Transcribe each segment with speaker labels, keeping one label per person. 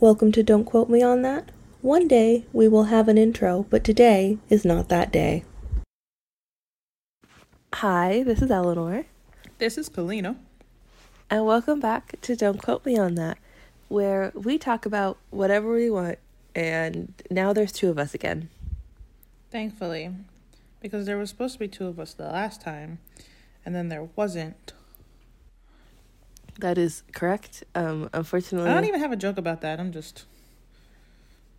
Speaker 1: Welcome to Don't Quote Me on That. One day we will have an intro, but today is not that day. Hi, this is Eleanor,
Speaker 2: This is Kalina.
Speaker 1: and welcome back to Don't Quote Me on That, where we talk about whatever we want, and now there's two of us again.
Speaker 2: Thankfully, because there was supposed to be two of us the last time, and then there wasn't.
Speaker 1: That is correct. Um, unfortunately,
Speaker 2: I don't even have a joke about that. I'm just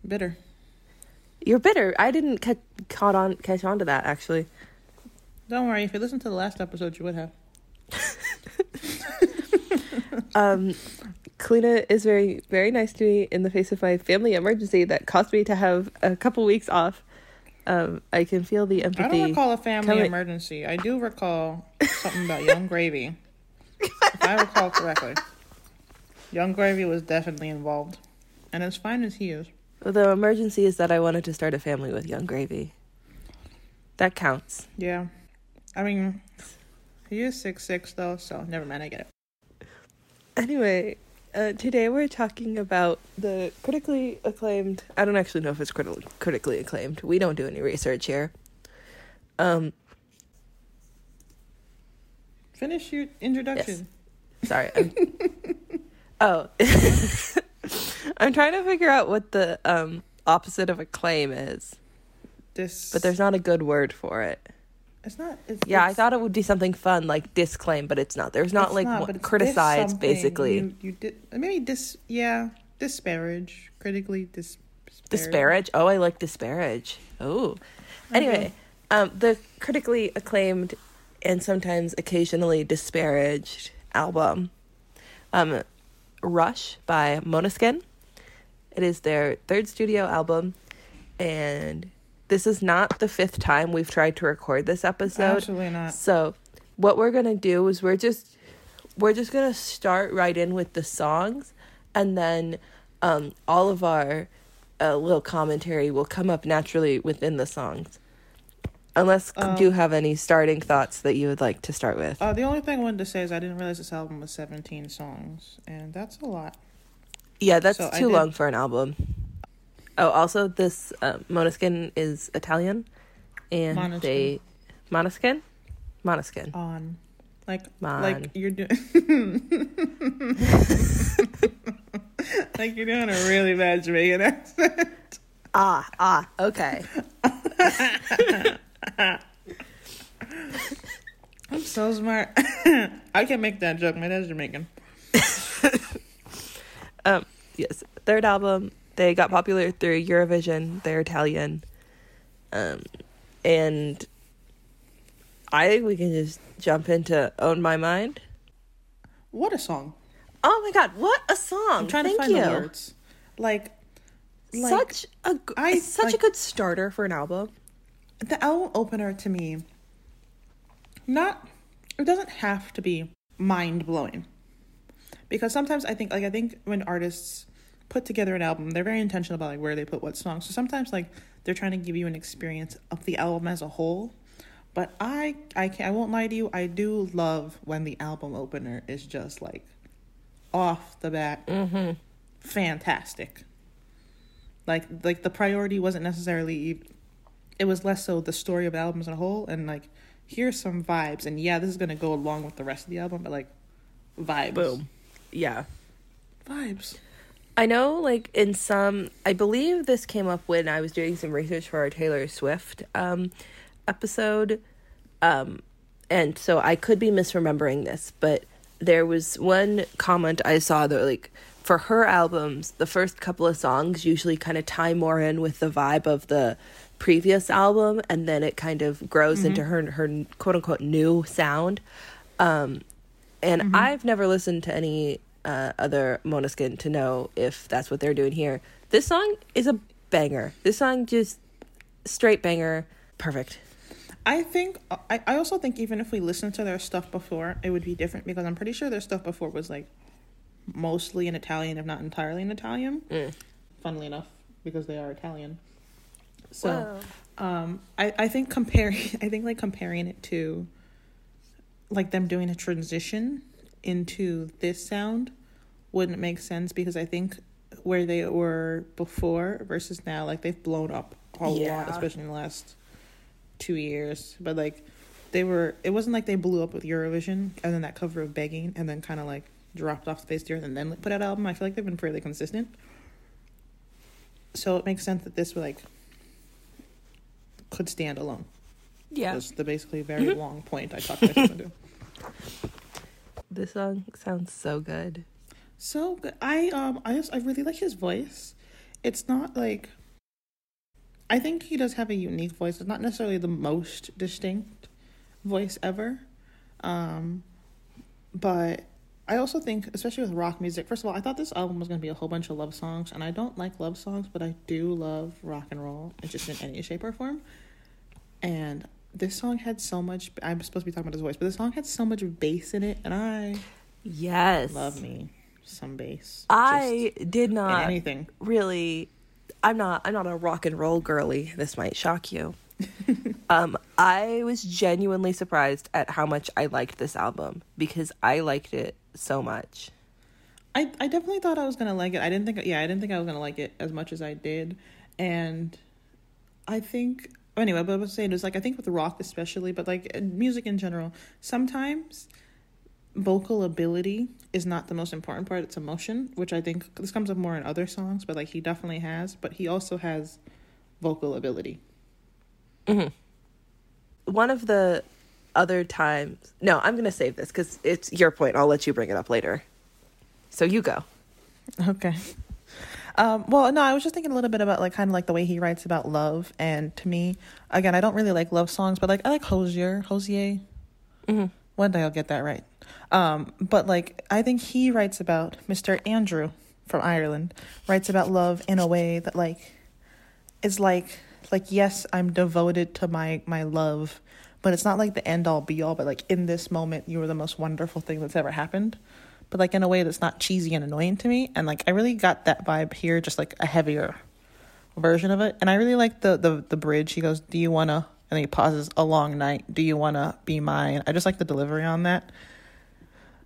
Speaker 2: bitter.
Speaker 1: you're bitter. I didn't catch caught on catch on to that actually.
Speaker 2: Don't worry. If you listened to the last episode, you would have.
Speaker 1: Um, Kalina is very, very nice to me in the face of my family emergency that caused me to have a couple weeks off. Um, I can feel the empathy.
Speaker 2: I don't recall a family
Speaker 1: coming-
Speaker 2: emergency. I do recall something about Yung Gravy. If I recall correctly, Yung Gravy was definitely involved, and as fine as he is,
Speaker 1: The emergency is that I wanted to start a family with Yung Gravy. That counts.
Speaker 2: yeah. I mean, he is six six though, so never mind. I get it.
Speaker 1: Anyway, uh, today we're talking about the critically acclaimed. I don't actually know if it's criti- critically acclaimed. We don't do any research here. Um,
Speaker 2: Finish your introduction.
Speaker 1: Sorry. I'm, oh. I'm trying to figure out what the um, opposite of a claim is,
Speaker 2: This,
Speaker 1: but there's not a good word for it.
Speaker 2: It's not. It's,
Speaker 1: Yeah, I thought it would be something fun like disclaim, but it's not. There's not
Speaker 2: it's
Speaker 1: like
Speaker 2: not,
Speaker 1: one- criticize basically.
Speaker 2: You, you did maybe dis. Yeah, disparage critically dis.
Speaker 1: disparage. Oh, I like disparage. Oh. Anyway, um, the critically acclaimed and sometimes occasionally disparaged album, um, Rush by Monoskin. It is their third studio album, and this is not the fifth time we've tried to record this episode.
Speaker 2: Absolutely not.
Speaker 1: So, what we're gonna do is we're just we're just gonna start right in with the songs, and then um, all of our uh, little commentary will come up naturally within the songs. Unless
Speaker 2: Um,
Speaker 1: you have any starting thoughts that you would like to start with.
Speaker 2: Uh, the only thing I wanted to say is I didn't realize this album was 17 songs, and that's a lot.
Speaker 1: yeah, that's
Speaker 2: so
Speaker 1: too
Speaker 2: did-
Speaker 1: long for an album. Oh, also, this uh, Monoskin is Italian, and
Speaker 2: Måneskin.
Speaker 1: they Monoskin, Monoskin.
Speaker 2: On, like,
Speaker 1: Mon.
Speaker 2: like you're doing. like you're doing a really bad Jamaican accent.
Speaker 1: Ah, ah, okay.
Speaker 2: I'm so smart. I can make that joke. My dad's Jamaican.
Speaker 1: Um, yes, third album. They got popular through Eurovision. They're Italian, um, and I think we can just jump into "Own My Mind."
Speaker 2: What a song!
Speaker 1: Oh my God, what a song!
Speaker 2: I'm trying
Speaker 1: Thank
Speaker 2: to find
Speaker 1: you.
Speaker 2: the words. Like, like
Speaker 1: such a
Speaker 2: I-
Speaker 1: such a good starter for an album.
Speaker 2: The album opener to me not it doesn't have to be mind blowing because sometimes i think like i think when artists put together an album they're very intentional about like where they put what song. so sometimes like they're trying to give you an experience of the album as a whole but i i can i won't lie to you i do love when the album opener is just like off the bat
Speaker 1: Mm-hmm.
Speaker 2: fantastic like like the priority wasn't necessarily it was less so the story of the album as a whole and like here's some vibes and yeah this is gonna go along with the rest of the album but like vibes
Speaker 1: Boom. Yeah.
Speaker 2: vibes
Speaker 1: I know, like in some, I believe this came up when I was doing some research for our Taylor Swift um, episode, um, and so I could be misremembering this, but there was one comment I saw that like for her albums, the first couple of songs usually kind of tie more in with the vibe of the previous album, and then it kind of grows into her her quote unquote new sound. Um, and I've never listened to any uh, other Monoskin to know if that's what they're doing here. This song is a banger. This song just straight banger, perfect.
Speaker 2: i think I, I also think even if we listened to their stuff before it would be different because i'm pretty sure their stuff before was like mostly in italian if not entirely in italian
Speaker 1: Mm.
Speaker 2: funnily enough because they are italian so um I, I think comparing i think like comparing it to like them doing a transition into this sound wouldn't make sense because i think where they were before versus now. Like they've blown up a
Speaker 1: Yeah.
Speaker 2: lot, especially in the last two years. But like they were, it wasn't like they blew up with Eurovision and then that cover of Begging and then kind of like dropped off the face of the earth and then put out an album. I feel like they've been fairly consistent. So it makes sense that this would like could stand alone.
Speaker 1: Yeah.
Speaker 2: That's the basically very
Speaker 1: Mhm.
Speaker 2: long point I talked myself into.
Speaker 1: This song sounds so good.
Speaker 2: So good. I um I just I really like his voice. It's not like I think he does have a unique voice. It's not necessarily the most distinct voice ever. Um but I also think especially with rock music, first of all, I thought this album was going to be a whole bunch of love songs and I don't like love songs, but I do love rock and roll, it's just in any shape or form. And this song had so much I'm supposed to be talking about his voice, but this song had so much bass in it and I
Speaker 1: Yes.
Speaker 2: love me some bass.
Speaker 1: I did
Speaker 2: Just in
Speaker 1: not
Speaker 2: anything.
Speaker 1: really I'm not I'm not a rock and roll girly. This might shock you. um I was genuinely surprised at how much I liked this album because I liked it so much.
Speaker 2: I I definitely thought I was gonna like it. I didn't think yeah, I didn't think I was gonna like it as much as I did. And I think anyway, but I was saying is like I think with rock especially, but like music in general, sometimes vocal ability is not the most important part, it's emotion, which I think this comes up more in other songs, but like he definitely has, but he also has vocal ability. Mm-hmm.
Speaker 1: One of the other times No, I'm going to save this cuz it's your point. I'll let you bring it up later. So you go.
Speaker 2: Okay. Um, well, no, I was just thinking a little bit about like kind of like the way he writes about love, and to me, again, I don't really like love songs, but like I like Hosier, Hosier.
Speaker 1: Mhm.
Speaker 2: One day I'll get that right. Um, but like I think he writes about Mr. Andrew from Ireland writes about love in a way that like is like like yes, I'm devoted to my my love, but it's not like the end all be all. But like in this moment, you were the most wonderful thing that's ever happened. But like in a way that's not cheesy and annoying to me. And like I really got that vibe here, just like a heavier version of it. And I really like the the the bridge. He goes, "Do you wanna?" And then he pauses. A long night. Do you wanna be mine? I just like the delivery on that.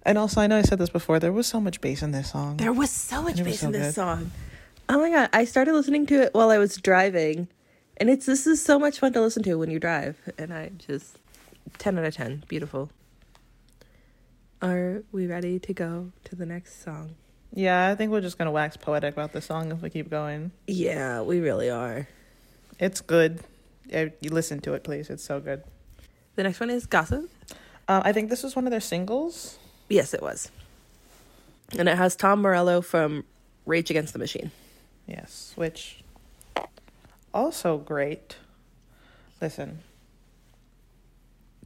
Speaker 2: And also, I know I said this before. There was so much bass in this song.
Speaker 1: There was so much bass
Speaker 2: so
Speaker 1: in this
Speaker 2: good.
Speaker 1: song. Oh my god, I started listening to it while I was driving. And it's this is so much fun to listen to when you drive. And I just 10 out of 10. Beautiful. Are we ready to go to the next song?
Speaker 2: Yeah, I think we're just gonna wax poetic about this song if we keep going.
Speaker 1: Yeah, we really are.
Speaker 2: It's good. You listen to it, please. It's so good.
Speaker 1: The next one is Gossip.
Speaker 2: Um, I think this was one of their singles.
Speaker 1: Yes, it was. And it has Tom Morello from Rage Against the Machine.
Speaker 2: Yes, which also great. Listen,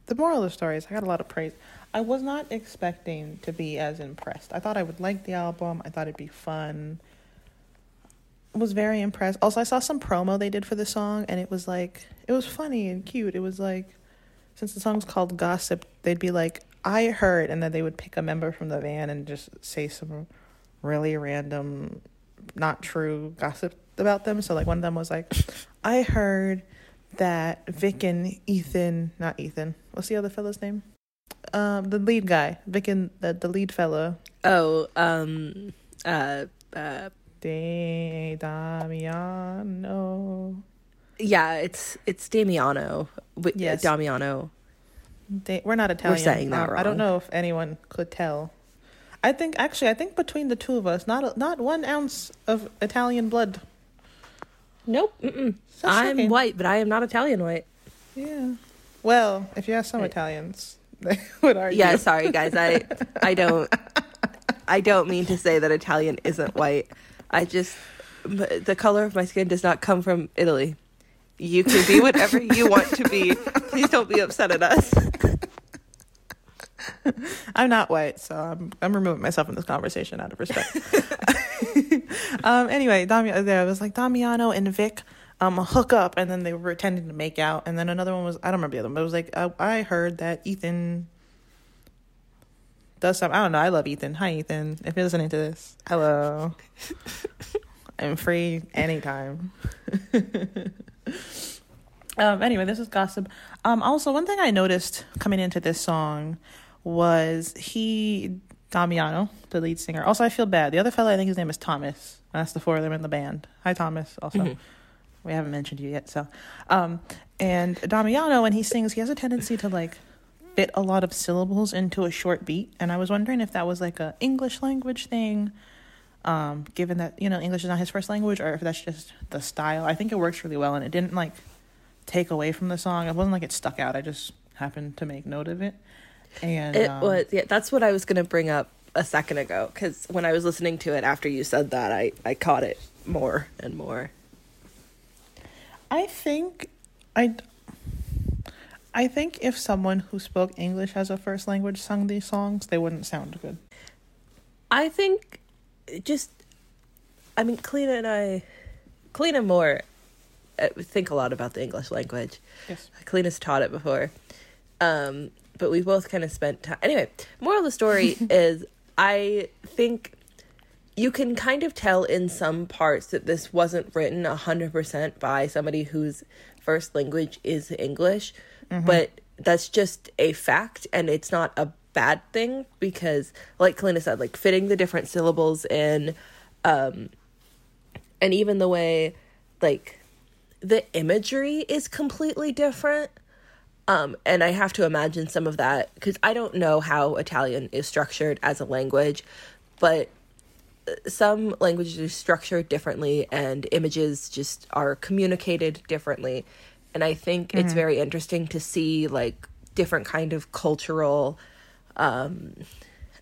Speaker 2: the moral of the story is I got a lot of praise. I was not expecting to be as impressed. I thought I would like the album. I thought it'd be fun. Was very impressed. Also, I saw some promo they did for the song, and it was like it was funny and cute. It was like since the song's called Gossip, they'd be like, "I heard," and then they would pick a member from the van and just say some really random, not true gossip about them. So like one of them was like, "I heard that Vic and Ethan, not Ethan. What's the other fellow's name? Um, the lead guy, Vic and the the lead fella,
Speaker 1: Oh, um uh uh
Speaker 2: De Damiano.
Speaker 1: yeah, it's it's Damiano. Wi-
Speaker 2: Yes.
Speaker 1: Damiano.
Speaker 2: We're not Italian.
Speaker 1: We're saying that
Speaker 2: Um, I don't know if anyone could tell. I think actually, I think between the two of us, not a, not one ounce of Italian blood.
Speaker 1: Nope. I'm
Speaker 2: shocking.
Speaker 1: white, but I am not Italian white.
Speaker 2: Yeah. Well, if you ask some
Speaker 1: Right.
Speaker 2: Italians, would argue.
Speaker 1: Yeah, sorry guys. I I don't I don't mean to say that Italian isn't white. I just the color of my skin does not come from Italy. You can be whatever you want to be. Please don't be upset at us.
Speaker 2: I'm not white, so I'm I'm removing myself from this conversation out of respect. um. Anyway, Damiano, there I was like Damiano and Vic um hook up, and then they were pretending to make out, and then another one was I don't remember the other one, but it was like I, I heard that Ethan does something. I don't know. I love Ethan. Hi, Ethan. If you're listening to this, hello. I'm free anytime. um. Anyway, this is gossip. Um. Also, one thing I noticed coming into this song was he Damiano, the lead singer. Also, I feel bad. The other fellow, I think his name is Thomas. That's the four of them in the band. Hi, Thomas. Also,
Speaker 1: Mhm.
Speaker 2: We haven't mentioned you yet. So, um, and Damiano, when he sings, he has a tendency to like fit a lot of syllables into a short beat. And I was wondering if that was like a English language thing, um, given that you know English is not his first language, or if that's just the style. I think it works really well, and it didn't like take away from the song. It wasn't like it stuck out. I just happened to make note of it. And
Speaker 1: It
Speaker 2: um,
Speaker 1: was yeah. That's what I was gonna bring up a second ago because when I was listening to it after you said that, I I caught it more and more.
Speaker 2: I think I I think if someone who spoke English as a first language sung these songs, they wouldn't sound good.
Speaker 1: I think just I mean Kalina and I Kalina and more uh, think a lot about the English language.
Speaker 2: Yes.
Speaker 1: Kalina's taught it before. Um but we both kind of spent time anyway, moral of the story is I think you can kind of tell in some parts that this wasn't written 100% by somebody whose first language is English, but that's just a fact and it's not a bad thing because like Kalina said like fitting the different syllables in um and even the way like the imagery is completely different um and i have to imagine some of that because i don't know how italian is structured as a language but some languages are structured differently and images just are communicated differently. And i think it's very interesting to see like different kind of cultural um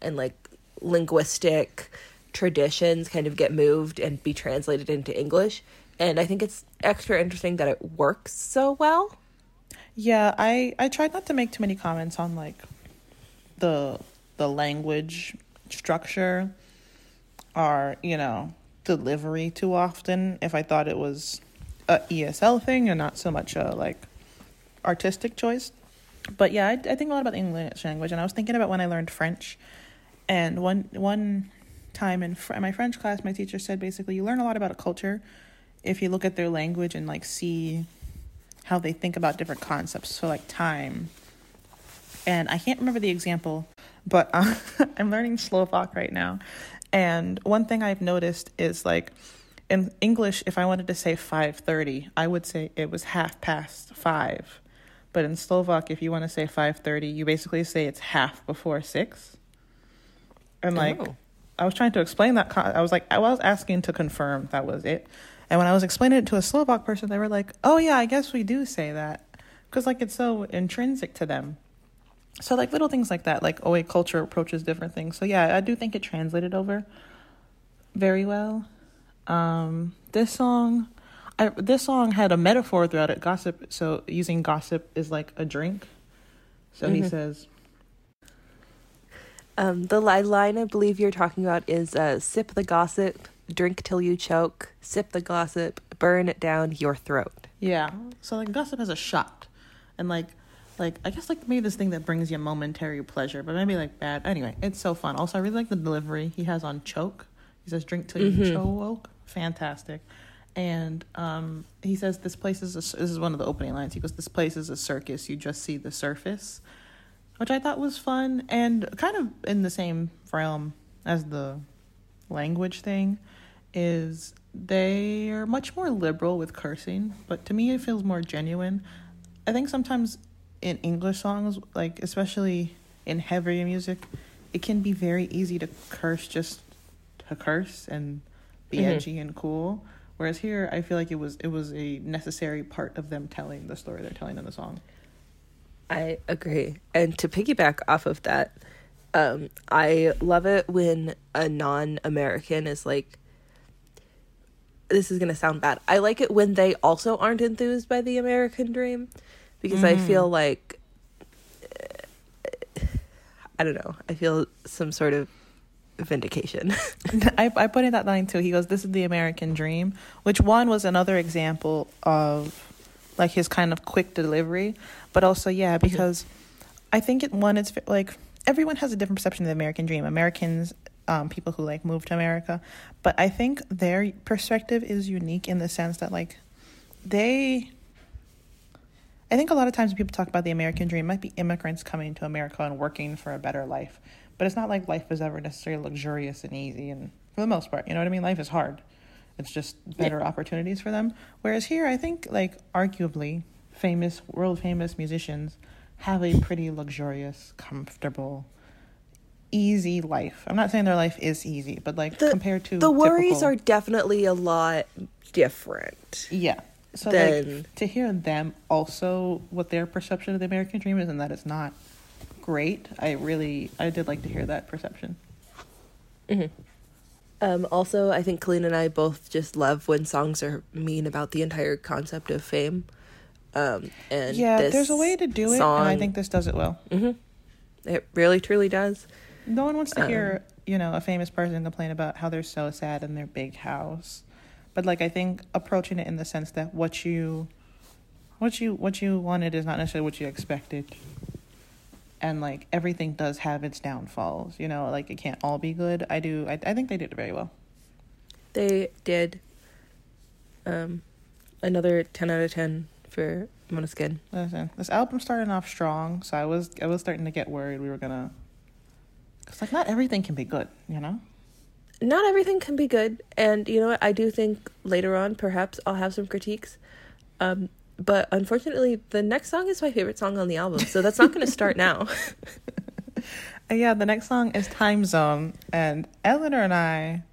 Speaker 1: and like linguistic traditions kind of get moved and be translated into english. And i think it's extra interesting that it works so well.
Speaker 2: Yeah, I I tried not to make too many comments on like the the language structure or, you know, delivery too often if I thought it was a ESL thing and not so much a like artistic choice. But yeah, I, I think a lot about the English language and I was thinking about when I learned French and one one time in, fr- my French class my teacher said basically you learn a lot about a culture if you look at their language and like see how they think about different concepts. So like time. And I can't remember the example, but uh, I'm learning Slovak right now. And one thing I've noticed is like in English, if I wanted to say 5:30, I would say it was half past 5. But in Slovak, if you want to say 5:30, you basically say it's half before 6. And like
Speaker 1: Oh.
Speaker 2: I was trying to explain that I was like I was asking to confirm that was it. And when I was explaining it to a Slovak person, they were like, "Oh yeah, I guess we do say that." Cuz like it's so intrinsic to them. So like little things like that, like oa culture approaches different things. So yeah, I do think it translated over very well. Um this song I, this song had a metaphor throughout it. Gossip, so using gossip is like a drink. So he
Speaker 1: Mhm.
Speaker 2: says,
Speaker 1: Um, the line I believe you're talking about is uh, sip the gossip, drink till you choke, sip the gossip, burn it down your throat.
Speaker 2: Yeah. So like gossip has a shot. And like like I guess like maybe this thing that brings you momentary pleasure, but maybe like bad. Anyway, it's so fun. Also I really like the delivery he has on choke. He says drink till you
Speaker 1: Mhm.
Speaker 2: choke. Fantastic. And um he says this place is a, this is one of the opening lines. He goes this place is a circus. You just see the surface. Which I thought was fun and kind of in the same realm as the language thing is they are much more liberal with cursing, but to me it feels more genuine. I think sometimes in English songs, like especially in heavier music, it can be very easy to curse just to curse and be
Speaker 1: Mhm.
Speaker 2: edgy and cool. Whereas here, I feel like it was it was a necessary part of them telling the story they're telling in the song.
Speaker 1: I agree. And to piggyback off of that, um, I love it when a non American is like, this is to sound bad. I like it when they also aren't enthused by the American dream because I feel like, uh, I don't know, I feel some sort of vindication.
Speaker 2: I, I put in that line too. He goes, "This is the American dream," which one was another example of like his kind of quick delivery, but also yeah, because I think it one it's like everyone has a different perception of the American dream. Americans, um, people who like move to America, but I think their perspective is unique in the sense that like they. I think a lot of times when people talk about the American dream, it might be immigrants coming to America and working for a better life. but it's not like life is ever necessarily luxurious and easy and for the most part, you know what I mean? Life is hard. It's just better yeah. opportunities for them. Whereas here, I think like arguably famous, world famous musicians have a pretty luxurious, comfortable, easy life. I'm not saying their life is easy, but like
Speaker 1: the,
Speaker 2: compared to
Speaker 1: the worries typical, are definitely a lot different.
Speaker 2: Yeah. So than, like to hear them also what their perception of the American dream is and that it's not great. I really I did like to hear that perception.
Speaker 1: hmm um, also, I think Kalina and I both just love when songs are mean about the entire concept of fame. Um, and
Speaker 2: yeah, there's a way to do it, song, and I think this does it well.
Speaker 1: Mm-hmm. It really, truly does.
Speaker 2: No one wants to um, hear, you know, a famous person complain about how they're so sad in their big house, but like I think approaching it in the sense that what you, what you, what you wanted is not necessarily what you expected and like everything does have its downfalls you know like it can't all be good i do i, I think they did it very well
Speaker 1: they did um another 10 out of 10 for Måneskin.
Speaker 2: Listen, this album starting off strong, so I was I was starting to get worried we were gonna. Cause like not everything can be good, you know.
Speaker 1: Not everything can be good, and you know what? I do think later on, perhaps I'll have some critiques. Um, but unfortunately, the next song is my favorite song on the album, so that's not going to start now.
Speaker 2: yeah, the next song is Time Zone, and Eleanor and I,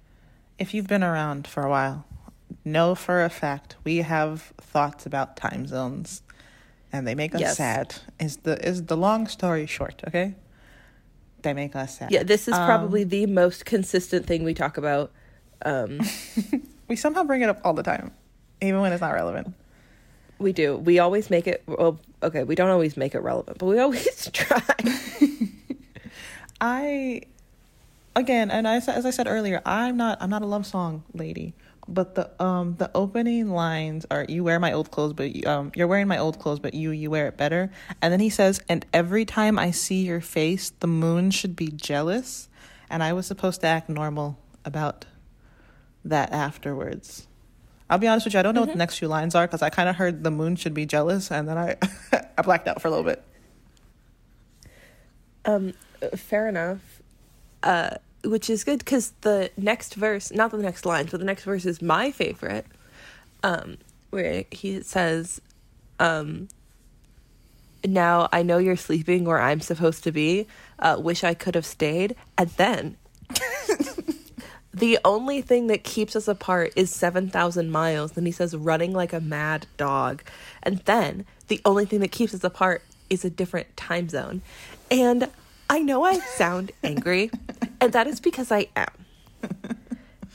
Speaker 2: if you've been around for a while, know for a fact we have thoughts about time zones, and they make us yes. sad. Is the is the long story short? Okay, they make us sad.
Speaker 1: Yeah, this is um, probably the most consistent thing we talk about. Um,
Speaker 2: we somehow bring it up all the time, even when it's not relevant.
Speaker 1: We do. We always make it. Well, okay, we don't always make it relevant, but we always try.
Speaker 2: I, again, and I, as I said earlier, I'm not. I'm not a love song lady. But the um the opening lines are you wear my old clothes but you, um you're wearing my old clothes but you you wear it better and then he says and every time I see your face the moon should be jealous and I was supposed to act normal about that afterwards I'll be honest with you, I don't know mm-hmm. what the mm-hmm. next few lines are because I kind of heard the moon should be jealous, and then I I blacked out for a little bit.
Speaker 1: Um, fair enough. Uh, which is good because the next verse, not the next lines, but the next verse is my favorite. Um, where he says, um, now I know you're sleeping where I'm supposed to be. Uh, wish I could have stayed. And then the only thing that keeps us apart is 7,000 miles. Then he says, running like a mad dog. And then the only thing that keeps us apart is a different time zone. And I know I sound angry, and that is because I am.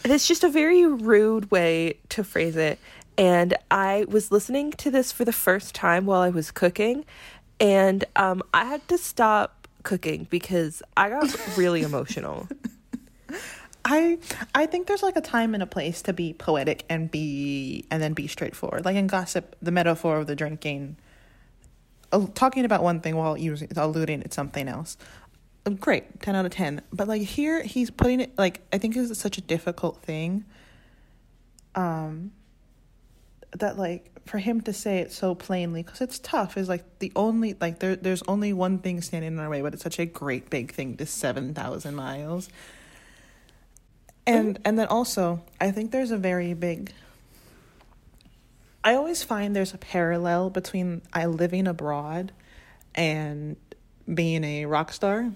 Speaker 1: It's just a very rude way to phrase it. And I was listening to this for the first time while I was cooking, and um, I had to stop cooking because I got really emotional.
Speaker 2: I I think there's like a time and a place to be poetic and be and then be straightforward. Like in gossip, the metaphor of the drinking, uh, talking about one thing while using alluding to something else. Great, ten out of ten. But like here, he's putting it like I think it's such a difficult thing. Um. That like for him to say it so plainly because it's tough is like the only like there there's only one thing standing in our way, but it's such a great big thing to seven thousand miles and and then also i think there's a very big i always find there's a parallel between i living abroad and being a rock star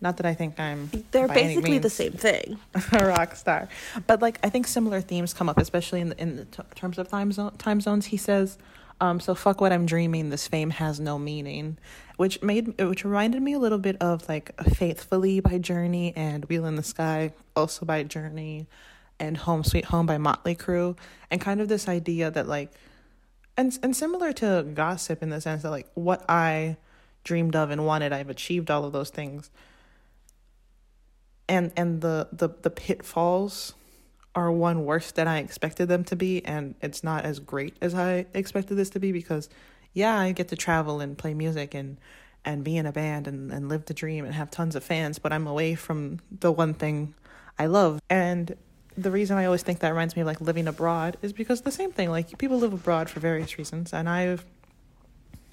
Speaker 2: not that i think i'm
Speaker 1: they're basically the same thing
Speaker 2: a rock star but like i think similar themes come up especially in the, in the t- terms of time zone time zones he says um, so fuck what I'm dreaming. This fame has no meaning, which made which reminded me a little bit of like Faithfully by Journey and Wheel in the Sky also by Journey, and Home Sweet Home by Motley Crue, and kind of this idea that like, and and similar to Gossip in the sense that like what I dreamed of and wanted, I've achieved all of those things. And and the the the pitfalls are one worse than I expected them to be, and it's not as great as I expected this to be because, yeah, I get to travel and play music and and be in a band and, and live the dream and have tons of fans, but I'm away from the one thing I love. And the reason I always think that reminds me of like living abroad is because the same thing, like people live abroad for various reasons, and I've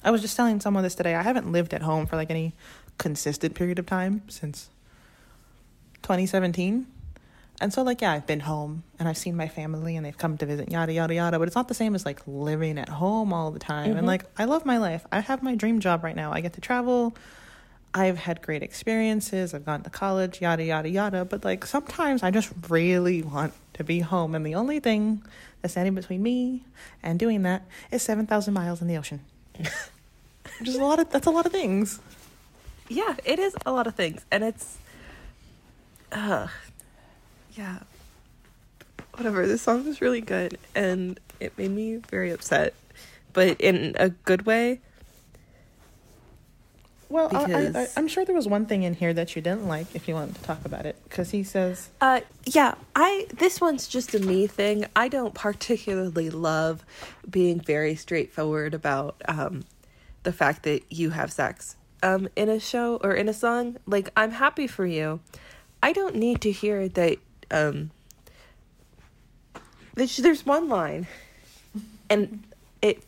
Speaker 2: I was just telling someone this today. I haven't lived at home for like any consistent period of time since 2017. And so, like, yeah, I've been home and I've seen my family and they've come to visit, yada, yada, yada. But it's not the same as like living at home all the time.
Speaker 1: Mhm.
Speaker 2: And like, I love my life. I have my dream job right now. I get to travel. I've had great experiences. I've gone to college, yada, yada, yada. But like, sometimes I just really want to be home. And the only thing that's standing between me and doing that is 7,000 miles in the ocean. Which is a lot of, that's a lot of things.
Speaker 1: Yeah, it is a lot of things, and it's, uh, yeah. Whatever. This song was really good, and it made me very upset, but in a good way.
Speaker 2: Well, I, I,
Speaker 1: Because-
Speaker 2: I'm sure there was one thing in here that you didn't like if you wanted to talk about it. Because he says,
Speaker 1: Uh, yeah, I this one's just a me thing. I don't particularly love being very straightforward about um the fact that you have sex um in a show or in a song. Like I'm happy for you. I don't need to hear that um there's, one line and it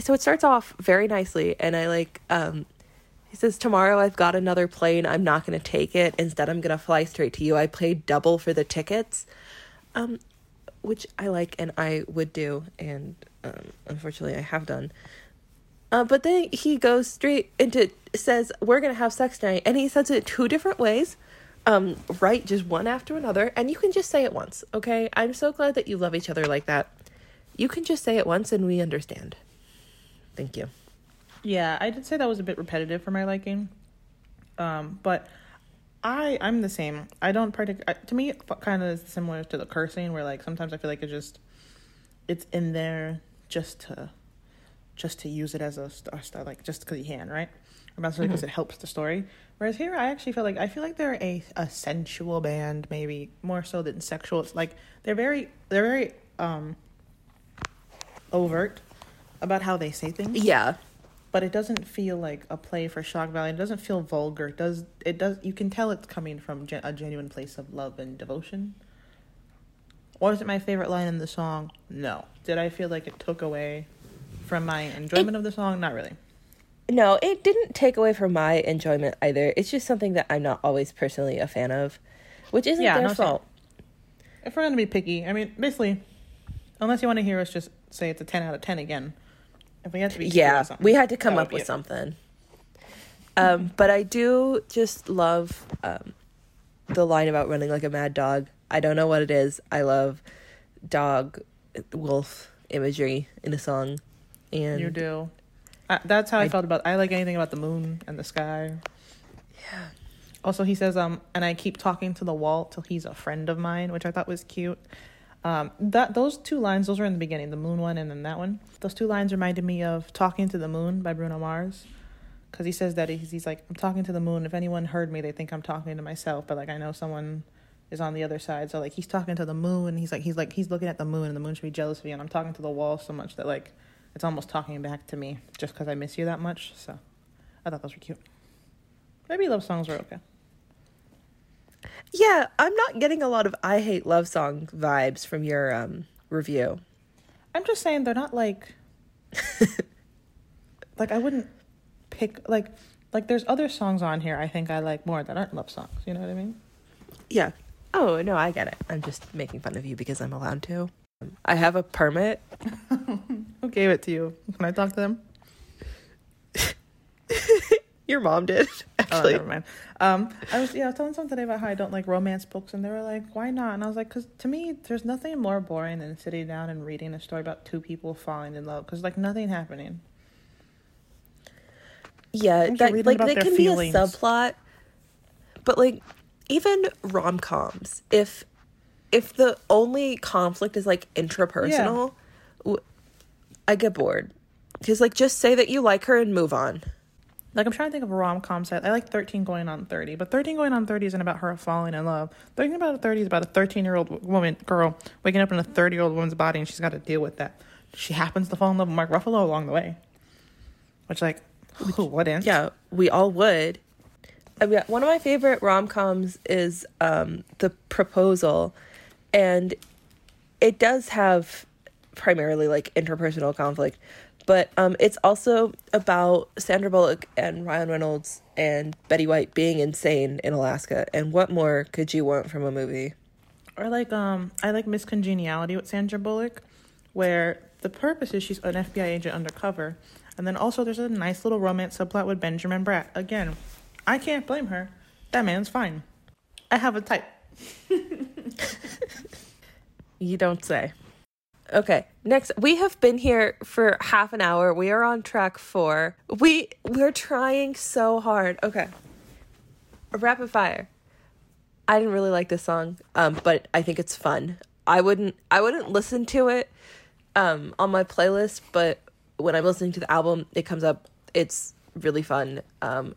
Speaker 1: so it starts off very nicely and I like um he says, Tomorrow I've got another plane. I'm not going to take it. Instead, I'm going to fly straight to you. I paid double for the tickets, um, which I like and I would do. And um, unfortunately, I have done. Uh, but then he goes straight into, says, We're going to have sex tonight. And he says it two different ways, um, right? Just one after another. And you can just say it once, okay? I'm so glad that you love each other like that. You can just say it once and we understand. Thank you.
Speaker 2: "Yeah, I did say that was a bit repetitive for my liking." Um, but I I'm the same. I don't partic- To me, kind of is similar to the cursing, where like sometimes I feel like it just it's in there just to just to use it as a star like just because you can, right? Because
Speaker 1: Mhm.
Speaker 2: it helps the story. Whereas here, I actually feel like I feel like they're a a sensual band, maybe more so than sexual. It's like they're very they're very um overt about how they say things
Speaker 1: Yeah.
Speaker 2: but it doesn't feel like a play for shock value. It doesn't feel vulgar. It does it does you can tell it's coming from gen- a genuine place of love and devotion. Was it my favorite line in the song? No. Did I feel like it took away from my enjoyment of the song? Not really.
Speaker 1: No, it didn't take away from my enjoyment either. It's just something that I'm not always personally a fan of, which isn't
Speaker 2: Yeah,
Speaker 1: their
Speaker 2: no, same.
Speaker 1: fault.
Speaker 2: If we're gonna be picky, I mean, basically, unless you want to hear us just say it's a ten out of ten again. If we have to be
Speaker 1: Yeah,
Speaker 2: something,
Speaker 1: we had to come up with
Speaker 2: it.
Speaker 1: something. Um, but I do just love um, the line about running like a mad dog. I don't know what it is. I love dog, wolf imagery in a song, and
Speaker 2: You do. Uh, that's how I,
Speaker 1: I-
Speaker 2: felt about. I like anything about the moon and the sky.
Speaker 1: Yeah.
Speaker 2: Also, he says, um, and I keep talking to the wall till he's a friend of mine, which I thought was cute. Um, that those two lines, those were in the beginning, the moon one and then that one. Those two lines reminded me of "Talking to the Moon" by Bruno Mars, because he says that he's, he's like, "I'm talking to the moon. If anyone heard me, they think I'm talking to myself, but like I know someone is on the other side. So like he's talking to the moon. He's like he's like he's looking at the moon, and the moon should be jealous of you. And I'm talking to the wall so much that like it's almost talking back to me just because I miss you that much. So I thought those were cute. Maybe love songs were okay.
Speaker 1: yeah, I'm not getting a lot of I hate love song vibes from your um, review.
Speaker 2: I'm just saying they're not like like I wouldn't pick like like there's other songs on here I think I like more that aren't love songs. You know what I mean?
Speaker 1: Yeah. Oh no, I get it. I'm just making fun of you because I'm allowed to. I have a permit.
Speaker 2: Who gave it to you? Can I talk to them?
Speaker 1: Your mom did
Speaker 2: Oh,
Speaker 1: actually.
Speaker 2: never mind. Um, I was yeah, I was telling someone today about how I don't like romance books, and they were like, "Why not?" And I was like, "Cause to me, there's nothing more boring than sitting down and reading a story about two people falling in love. Cause like nothing happening.
Speaker 1: Yeah, that like there can
Speaker 2: feelings?
Speaker 1: be a subplot, but like even rom coms, if if the only conflict is like intrapersonal, w- I get bored. Because like just say that you like her and move on.
Speaker 2: Like I'm trying to think of a rom com set. I like 13 Going on 30, but 13 Going on 30 isn't about her falling in love. 13 about a 30 is about a 13 year old woman girl waking up in a 30 year old woman's body, and she's got to deal with that. She happens to fall in love with Mark Ruffalo along the way, which like who wouldn't?
Speaker 1: Yeah, we all would. I mean, one of my favorite rom coms is um, The Proposal, and it does have primarily like interpersonal conflict, But um, it's also about Sandra Bullock and Ryan Reynolds and Betty White being insane in Alaska. And what more could you want from a movie?
Speaker 2: Or like um I like Miss Congeniality with Sandra Bullock, where the purpose is she's an FBI agent undercover. And then also there's a nice little romance subplot with Benjamin Bratt. Again, I can't blame her. That man's fine. I have a type.
Speaker 1: You don't say. Okay, next we have been here for half an hour. We are on track four. We we're trying so hard. Okay, rapid fire. I didn't really like this song, um, but I think it's fun. I wouldn't I wouldn't listen to it um, on my playlist, but when I'm listening to the album, it comes up. It's really fun, um,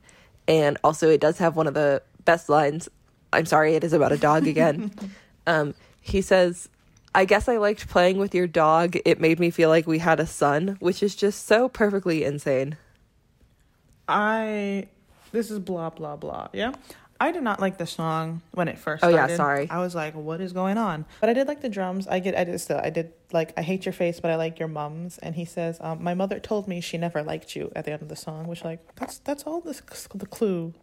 Speaker 1: and also it does have one of the best lines. I'm sorry, it is about a dog again. um, he says, I guess I liked playing with your dog. It made me feel like we had a son, which is just so perfectly insane.
Speaker 2: I this is blah blah blah. Yeah. I did not like the song when it first
Speaker 1: Oh, yeah, sorry.
Speaker 2: I was like, what is going on? But I did like the drums. I get I did still I did like I hate your face, but I like your mums. And he says, um, my mother told me she never liked you at the end of the song, which like that's that's all this the clue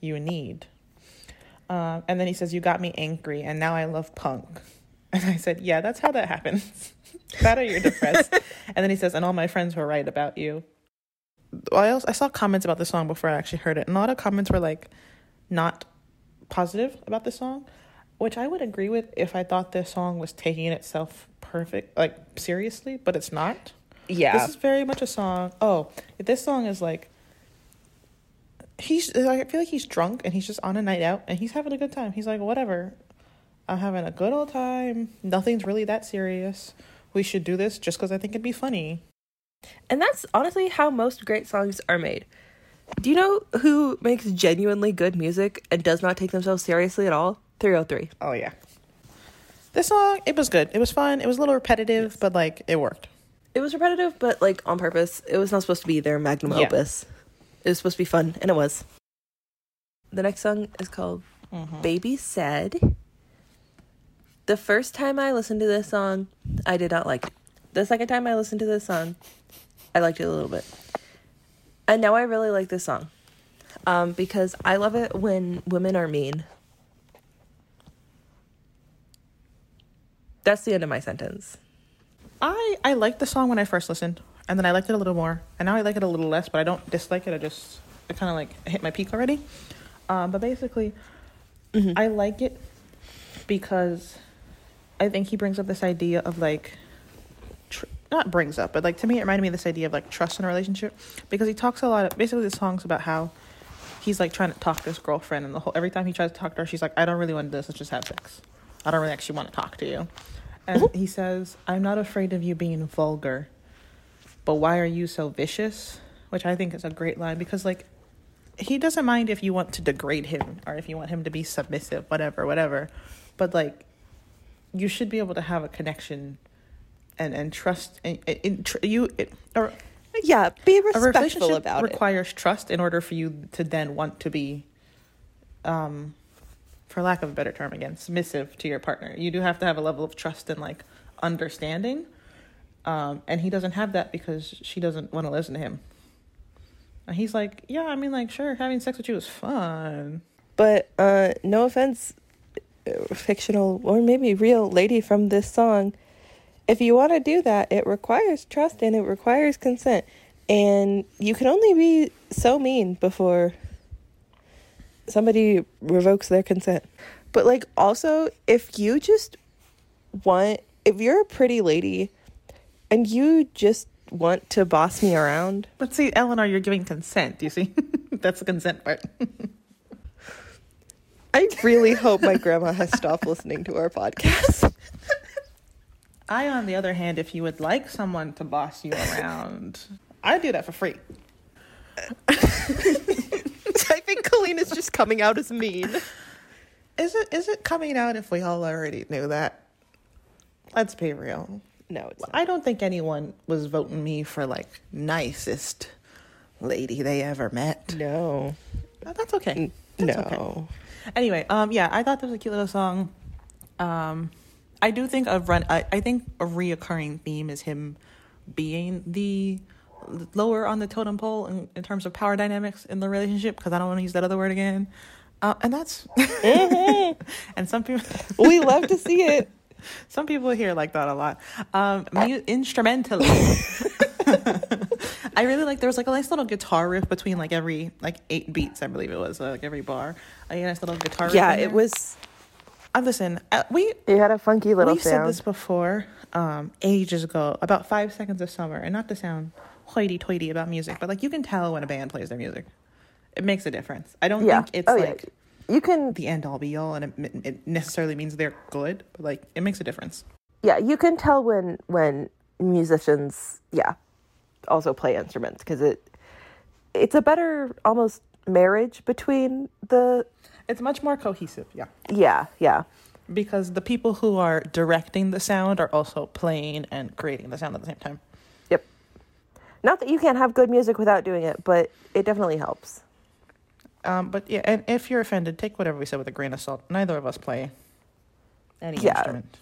Speaker 2: you need. Um, and then he says, you got me angry, and now I love punk. And I said, yeah, that's how that happens. that or you're depressed. and then he says, and all my friends were right about you. I also, I saw comments about the song before I actually heard it, and a lot of comments were like not positive about the song, which I would agree with if I thought this song was taking itself perfect, like seriously, but it's not.
Speaker 1: Yeah.
Speaker 2: This is very much a song. Oh, this song is like he's. I feel like he's drunk and he's just on a night out and he's having a good time. He's like, whatever, I'm having a good old time. Nothing's really that serious. We should do this just because I think it'd be funny.
Speaker 1: And that's honestly how most great songs are made. Do you know who makes genuinely good music and does not take themselves seriously at all? 303.
Speaker 2: Oh yeah. This song, it was good. It was fun. It was a little repetitive, but like it worked.
Speaker 1: It was repetitive, but like on purpose. It was not supposed to be their magnum
Speaker 2: Yeah.
Speaker 1: opus. It was supposed to be fun, and it was. The next song is called mm-hmm. Baby Said. The first time I listened to this song, I did not like it. The second time I listened to this song, I liked it a little bit. And now I really like this song. Um, because I love it when women are mean. That's the end of my sentence.
Speaker 2: I I liked the song when I first listened, and then I liked it a little more, and now I like it a little less. But I don't dislike it. I just it kind of like hit my peak already. Um, but basically, I like it because I think he brings up this idea of like tr- not brings up, but like to me it reminded me of this idea of like trust in a relationship because he talks a lot. Of, basically, the song's about how he's like trying to talk to his girlfriend, and the whole every time he tries to talk to her, she's like, "I don't really want to do this. Let's just have sex. I don't really actually want to talk to you." And he says, "I'm not afraid of you being vulgar, but why are you so vicious?" Which I think is a great line because like he doesn't mind if you want to degrade him or if you want him to be submissive, whatever, whatever. But like, you should be able to have a connection and and trust. And, in, tr- you it, or
Speaker 1: Yeah, be respectful about it.
Speaker 2: requires trust in order for you to then want to be, um, for lack of a better term, again, submissive to your partner. You do have to have a level of trust and like understanding. Um, and he doesn't have that because she doesn't want to listen to him. And he's like, yeah, I mean, like, sure, having sex with you is fun.
Speaker 1: But uh, no offense, fictional or maybe real lady from this song. If you want to do that, it requires trust and it requires consent. And you can only be so mean before somebody revokes their consent. But, like, also, if you just want, if you're a pretty lady and you just want to boss me around,
Speaker 2: But see, Eleanor, you're giving consent. You see? That's the consent part.
Speaker 1: I really hope my grandma has stopped listening to our podcast.
Speaker 2: I, on the other hand, if you would like someone to boss you around, I do that for free.
Speaker 1: I think Kalina is just coming out as mean.
Speaker 2: Is it is it coming out if we all already knew that? Let's be real.
Speaker 1: No, it's not.
Speaker 2: I don't think anyone was voting me for like nicest lady they ever met.
Speaker 1: No.
Speaker 2: Uh, That's okay. That's okay. Anyway, um, yeah, I thought this was a cute little song. Um, I do think a run. I, I think a reoccurring theme is him being the lower on the totem pole in, in terms of power dynamics in the relationship because I don't want to use that other word again. Uh, and that's and some people
Speaker 1: we love to see it.
Speaker 2: Some people here like that a lot. Um, mu- instrumentally, I really like. There was like a nice little guitar riff between like every like eight beats, I believe it was, like every bar. A nice little guitar. riff
Speaker 1: Yeah,
Speaker 2: in
Speaker 1: it
Speaker 2: there.
Speaker 1: was.
Speaker 2: Uh, listen, uh, we
Speaker 1: It had a funky little
Speaker 2: we've said
Speaker 1: sound.
Speaker 2: this before, um, ages ago, about five seconds of summer, and not to sound hoity-toity about music, but like you can tell when a band plays their music. It makes a difference. I don't
Speaker 1: Yeah.
Speaker 2: think it's
Speaker 1: Oh, yeah.
Speaker 2: like
Speaker 1: You can,
Speaker 2: the end all be all, and it, it necessarily means they're good, but like it makes a difference.
Speaker 1: yeah, you can tell when when musicians, yeah, also play instruments because it it's a better almost marriage between the
Speaker 2: It's much more cohesive, yeah.
Speaker 1: yeah yeah
Speaker 2: because the people who are directing the sound are also playing and creating the sound at the same time.
Speaker 1: yep. Not that you can't have good music without doing it, but it definitely helps.
Speaker 2: Um, but yeah, and if you're offended, take whatever we said with a grain of salt. Neither of us play any
Speaker 1: Yeah,
Speaker 2: instrument.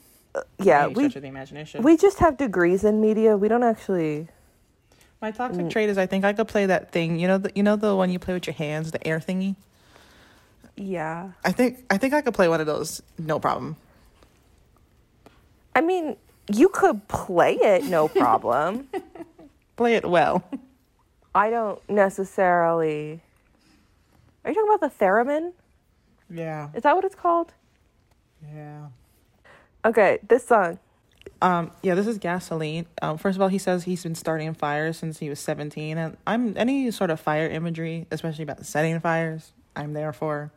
Speaker 1: Yeah,
Speaker 2: any
Speaker 1: we
Speaker 2: stretch of the imagination.
Speaker 1: we just have degrees in media. We don't actually.
Speaker 2: My toxic
Speaker 1: Mm.
Speaker 2: trait is I think I could play that thing. You know, the, you know the one you play with your hands, the air thingy.
Speaker 1: Yeah.
Speaker 2: I think I think I could play one of those, no problem.
Speaker 1: I mean, you could play it, no problem.
Speaker 2: Play it well.
Speaker 1: I don't necessarily. Are you talking about the theremin?
Speaker 2: Yeah,
Speaker 1: Is that what it's called?
Speaker 2: yeah.
Speaker 1: Okay, this song.
Speaker 2: Um, yeah, this is gasoline. Um, first of all, he says he's been starting fires since he was seventeen, and I'm any sort of fire imagery, especially about setting fires, I'm there for.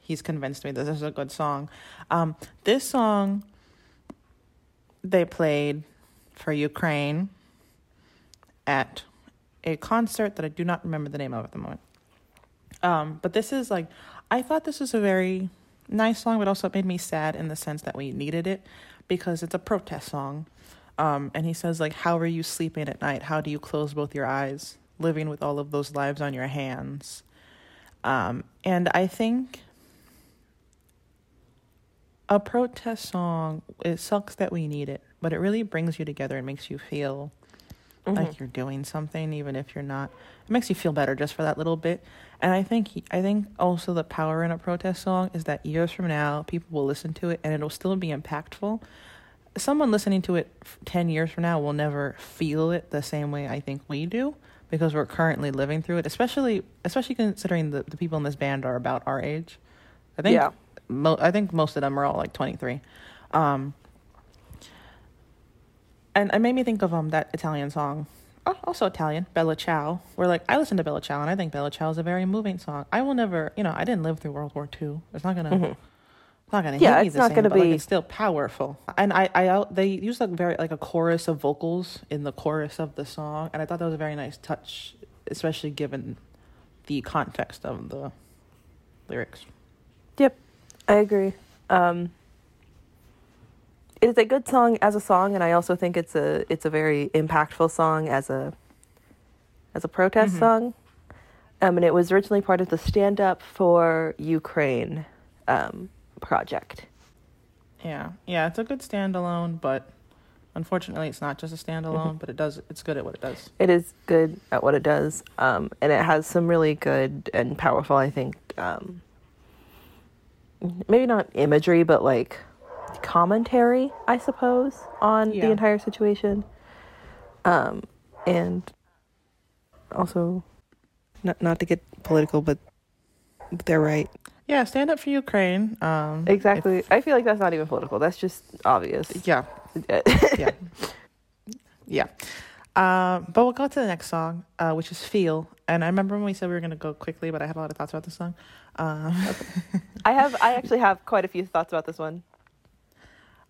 Speaker 2: He's convinced me that this is a good song. Um, this song they played for Ukraine at a concert that I do not remember the name of at the moment. Um, but this is like, I thought this was a very nice song, but also it made me sad in the sense that we needed it because it's a protest song. Um, and he says like, "How are you sleeping at night? How do you close both your eyes, living with all of those lives on your hands?" Um, and I think a protest song. It sucks that we need it, but it really brings you together and makes you feel like you're doing something, even if you're not. It makes you feel better just for that little bit. And I think he, I think also the power in a protest song is that years from now, people will listen to it and it'll still be impactful. Someone listening to it ten years from now will never feel it the same way I think we do because we're currently living through it. Especially, especially considering the, the people in this band are about our age. I think.
Speaker 1: Yeah.
Speaker 2: Mo- I think most of them are all like twenty three. Um, and it made me think of um that Italian song, also Italian, Bella Ciao. We're like I listen to Bella Ciao and I think Bella Ciao is a very moving song. I will never, you know, I didn't live through World War II. It's not gonna, it's not gonna
Speaker 1: Mm-hmm. Yeah,
Speaker 2: hit me
Speaker 1: it's
Speaker 2: the
Speaker 1: not
Speaker 2: same,
Speaker 1: gonna
Speaker 2: but like it's still powerful. And I, I they use like very like a chorus of vocals in the chorus of the song, and I thought that was a very nice touch, especially given the context of the lyrics.
Speaker 1: Yep, I agree. Um, it is a good song as a song, and I also think it's a it's a very impactful song as a as a protest
Speaker 2: Mhm.
Speaker 1: song. Um, and it was originally part of the Stand Up for Ukraine um, project.
Speaker 2: Yeah, yeah, it's a good standalone, but unfortunately, it's not just a standalone.
Speaker 1: Mm-hmm.
Speaker 2: But it does, it's good at what it does.
Speaker 1: It is good at what it does, um, and it has some really good and powerful, I think, um, maybe not imagery, but like commentary, I suppose, on
Speaker 2: Yeah.
Speaker 1: the entire situation. Um, and also, not not to get political, but they're right.
Speaker 2: Yeah, stand up for Ukraine. Um,
Speaker 1: Exactly. I feel like that's not even political. That's just obvious.
Speaker 2: yeah, yeah, yeah. Um, but we'll go to the next song, uh, which is "Feel." And I remember when we said we were going to go quickly, but I had a lot of thoughts about this song. Um,
Speaker 1: I have. I actually have quite a few thoughts about this one.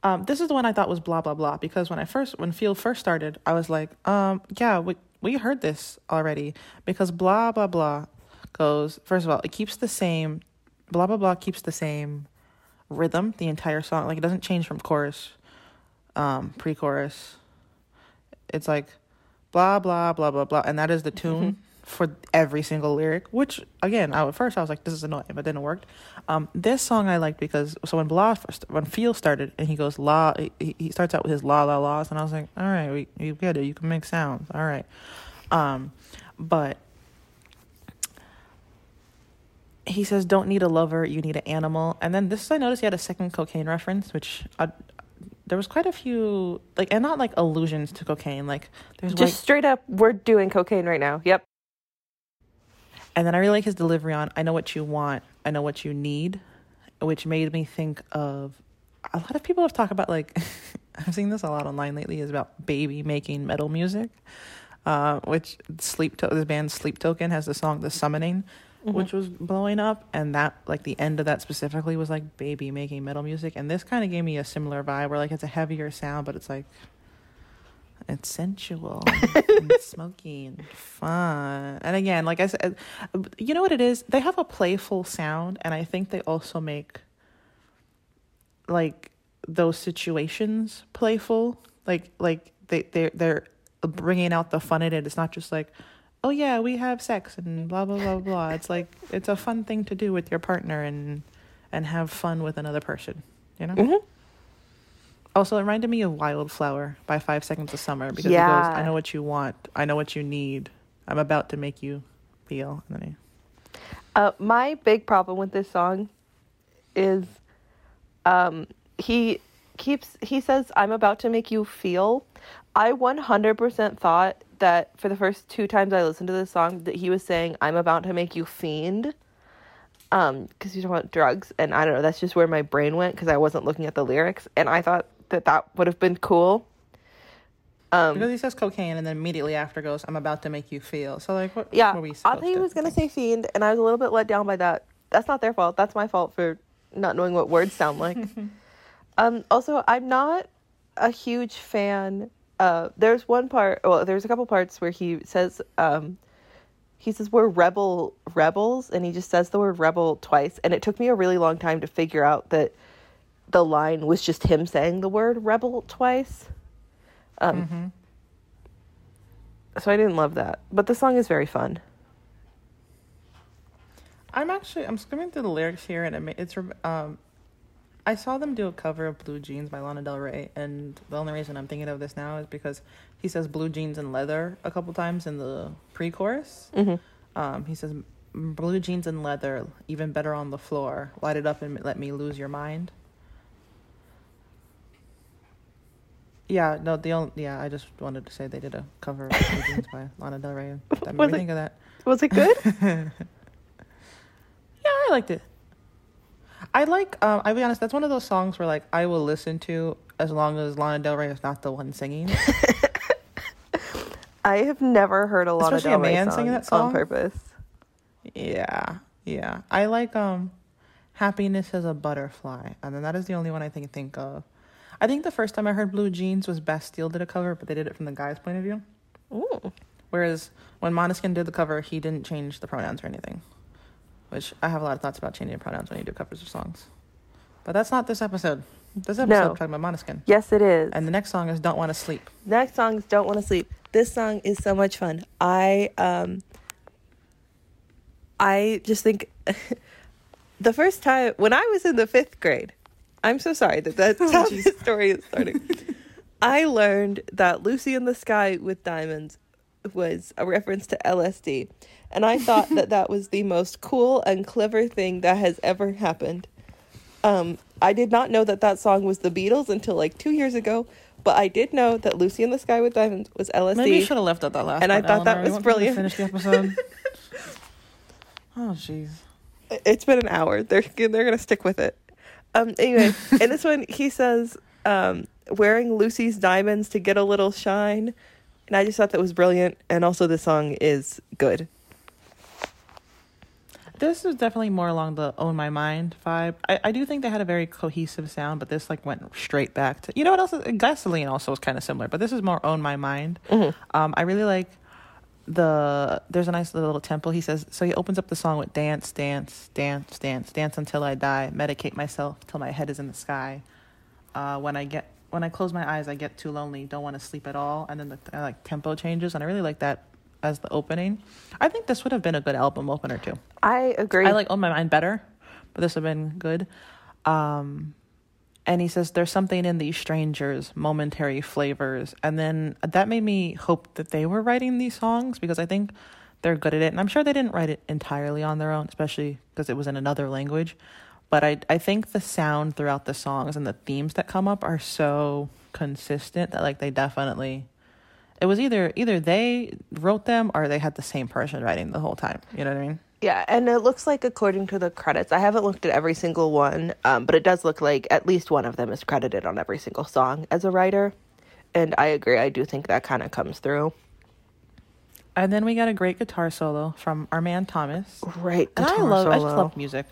Speaker 2: Um, this is the one I thought was blah blah blah because when I first when Feel first started, I was like, um, yeah, we we heard this already because blah blah blah goes first of all, it keeps the same blah blah blah keeps the same rhythm the entire song. Like it doesn't change from chorus, um, pre chorus. It's like blah blah blah blah blah, and that is the tune for every single lyric, which again, I, at first I was like, this is annoying, but then it worked. Um, this song I liked because so when blah first, when Feel started and he goes la, he, he starts out with his la la la's, and I was like, all right, we you get it, you can make sounds, all right. Um, but he says, "Don't need a lover, you need an animal." And then this, I noticed he had a second cocaine reference, which I, there was quite a few like, and not like allusions to cocaine. Like there's
Speaker 1: Just straight up, we're doing cocaine right now. Yep.
Speaker 2: And then I really like his delivery on, "I know what you want, I know what you need," which made me think of a lot of people have talked about like I've seen this a lot online lately is about baby making metal music. Uh, which sleep to- this band Sleep Token has the song "The Summoning," which was blowing up, and that like the end of that specifically was like baby making metal music, and this kind of gave me a similar vibe where like it's a heavier sound, but it's like it's sensual, and smoky, and fun. And again, like I said, you know what it is? They have a playful sound, and I think they also make like those situations playful. Like like they they they're bringing out the fun in it. It's not just like, oh yeah, we have sex and blah blah blah blah. It's like it's a fun thing to do with your partner and and have fun with another person. You know.
Speaker 1: Mhm.
Speaker 2: Also, it reminded me of Wildflower by Five Seconds of Summer because
Speaker 1: Yeah.
Speaker 2: goes, I know what you want, I know what you need, I'm about to make you feel. And then
Speaker 1: Uh, my big problem with this song is um, he keeps he says I'm about to make you feel. I 100% thought that for the first two times I listened to this song that he was saying I'm about to make you fiend. Um, because he's talking about drugs, and I don't know. That's just where my brain went because I wasn't looking at the lyrics, and I thought that that would have been cool. Um,
Speaker 2: because he says cocaine and then immediately after goes, I'm about to make you feel. So like, what?
Speaker 1: Yeah,
Speaker 2: were we
Speaker 1: I thought he was gonna say fiend, and I was a little bit let down by that. That's not their fault. That's my fault for not knowing what words sound like. um, also, I'm not a huge fan. Uh, there's one part. Well, there's a couple parts where he says, um, he says we're rebel rebels, and he just says the word rebel twice, and it took me a really long time to figure out that the line was just him saying the word rebel twice. Um,
Speaker 2: Mm-hmm.
Speaker 1: so I didn't love that, but the song is very fun.
Speaker 2: I'm actually I'm skimming through the lyrics here, and it, it's um, I saw them do a cover of "Blue Jeans" by Lana Del Rey, and the only reason I'm thinking of this now is because he says "blue jeans and leather" a couple times in the pre-chorus.
Speaker 1: Mhm.
Speaker 2: Um, he says "blue jeans and leather, even better on the floor. Light it up and let me lose your mind." Yeah, no, the only yeah, I just wanted to say they did a cover of "Blue Jeans" by Lana Del Rey. That made
Speaker 1: Was
Speaker 2: me
Speaker 1: it-
Speaker 2: think of that.
Speaker 1: Was it good?
Speaker 2: Yeah, I liked it. I like. Um, I'll be honest. That's one of those songs where like I will listen to as long as Lana Del Rey is not the one singing.
Speaker 1: I have never heard a Lana
Speaker 2: Especially
Speaker 1: Del
Speaker 2: a
Speaker 1: Rey
Speaker 2: man
Speaker 1: song,
Speaker 2: singing that song on
Speaker 1: purpose.
Speaker 2: yeah, yeah. I like um, "Happiness is a Butterfly," and then that is the only one I think think of. I think the first time I heard "Blue Jeans" was Bastille did a cover, but they did it from the guy's point of view.
Speaker 1: Ooh.
Speaker 2: Whereas when Måneskin did the cover, he didn't change the pronouns or anything. Which I have a lot of thoughts about changing pronouns when you do covers of songs. But that's not this episode. This episode
Speaker 1: No.
Speaker 2: talking about Måneskin.
Speaker 1: Yes, it is.
Speaker 2: And the next song is Don't Want to Sleep.
Speaker 1: Next song is "Don't Want to Sleep." This song is so much fun. I um, I just think the first time when I was in the fifth grade, I'm so sorry that that's
Speaker 2: Oh,
Speaker 1: how this story is starting. I learned that "Lucy in the Sky with Diamonds" was a reference to LSD, and I thought that that was the most cool and clever thing that has ever happened. Um, I did not know that that song was the Beatles until like two years ago, but I did know that "Lucy in the Sky with Diamonds" was LSD.
Speaker 2: Maybe you should have left out that last
Speaker 1: And I thought that
Speaker 2: Eleanor. You
Speaker 1: was
Speaker 2: want me to
Speaker 1: brilliant.
Speaker 2: Finish the episode. oh, jeez.
Speaker 1: It's been an hour. They're they're gonna stick with it. Um. Anyway, in this one, he says, um, "Wearing Lucy's diamonds to get a little shine," and I just thought that was brilliant. And also, the song is good.
Speaker 2: This is definitely more along the Own My Mind vibe. I, I do think they had a very cohesive sound, but this like went straight back to you know what else? Gasoline also was kind of similar, but this is more Own My Mind. Um, I really like the there's a nice little temple He says so. He opens up the song with dance, dance, dance, dance, dance until I die. Medicate myself till my head is in the sky. Uh, when I get when I close my eyes, I get too lonely. Don't want to sleep at all. And then the uh, like tempo changes, and I really like that as the opening. I think this would have been a good album opener too.
Speaker 1: I agree.
Speaker 2: I like Own My Mind better, but this would have been good. Um, and he says there's something in these strangers, momentary flavors, and then that made me hope that they were writing these songs because I think they're good at it, and I'm sure they didn't write it entirely on their own, especially because it was in another language. But I I think the sound throughout the songs and the themes that come up are so consistent that like they definitely it was either either they wrote them or they had the same person writing the whole time. You know what I mean?
Speaker 1: Yeah, and it looks like according to the credits, I haven't looked at every single one, um, but it does look like at least one of them is credited on every single song as a writer. And I agree, I do think that kind of comes through.
Speaker 2: And then we got a great guitar solo from our man Thomas.
Speaker 1: Great
Speaker 2: And I love I just love music.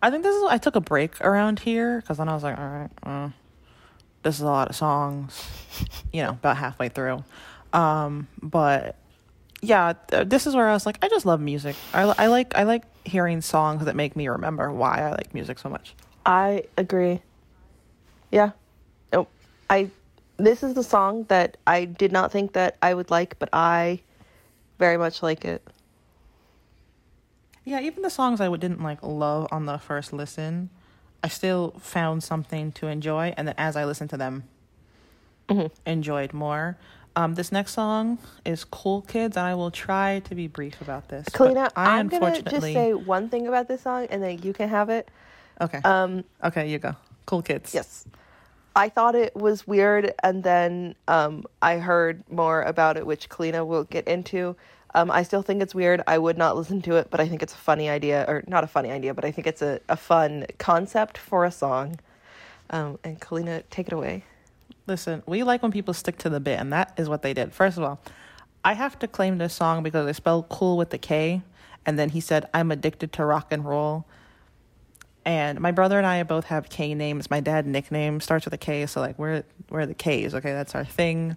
Speaker 2: I think this is I took a break around here because then I was like, all right, uh, this is a lot of songs, you know, about halfway through. Um, but yeah, th- this is where I was like, I just love music. I, I like I like hearing songs that make me remember why I like music so much.
Speaker 1: I agree. Yeah. Nope. I this is the song that I did not think that I would like, but I very much like it.
Speaker 2: Yeah, even the songs I didn't like love on the first listen, I still found something to enjoy, and then as I listened to them, mm-hmm. enjoyed more. Um, this next song is "Kool Kids," and I will try to be brief about this.
Speaker 1: Kalina,
Speaker 2: I
Speaker 1: I'm gonna just say one thing about this song and then you can have it.
Speaker 2: okay.
Speaker 1: Um
Speaker 2: okay, you go. Kool Kids.
Speaker 1: Yes. I thought it was weird, and then um, I heard more about it, which Kalina will get into. Um, I still think it's weird. I would not listen to it, but I think it's a funny idea, or not a funny idea, but I think it's a, a fun concept for a song. Um, and Kalina, take it away.
Speaker 2: Listen, we like when people stick to the bit, and that is what they did. First of all, I have to claim this song because I spelled cool with the K, and then he said, I'm addicted to rock and roll. And my brother and I both have K names. My dad nickname starts with a K, so like we're we're the K's, okay? That's our thing.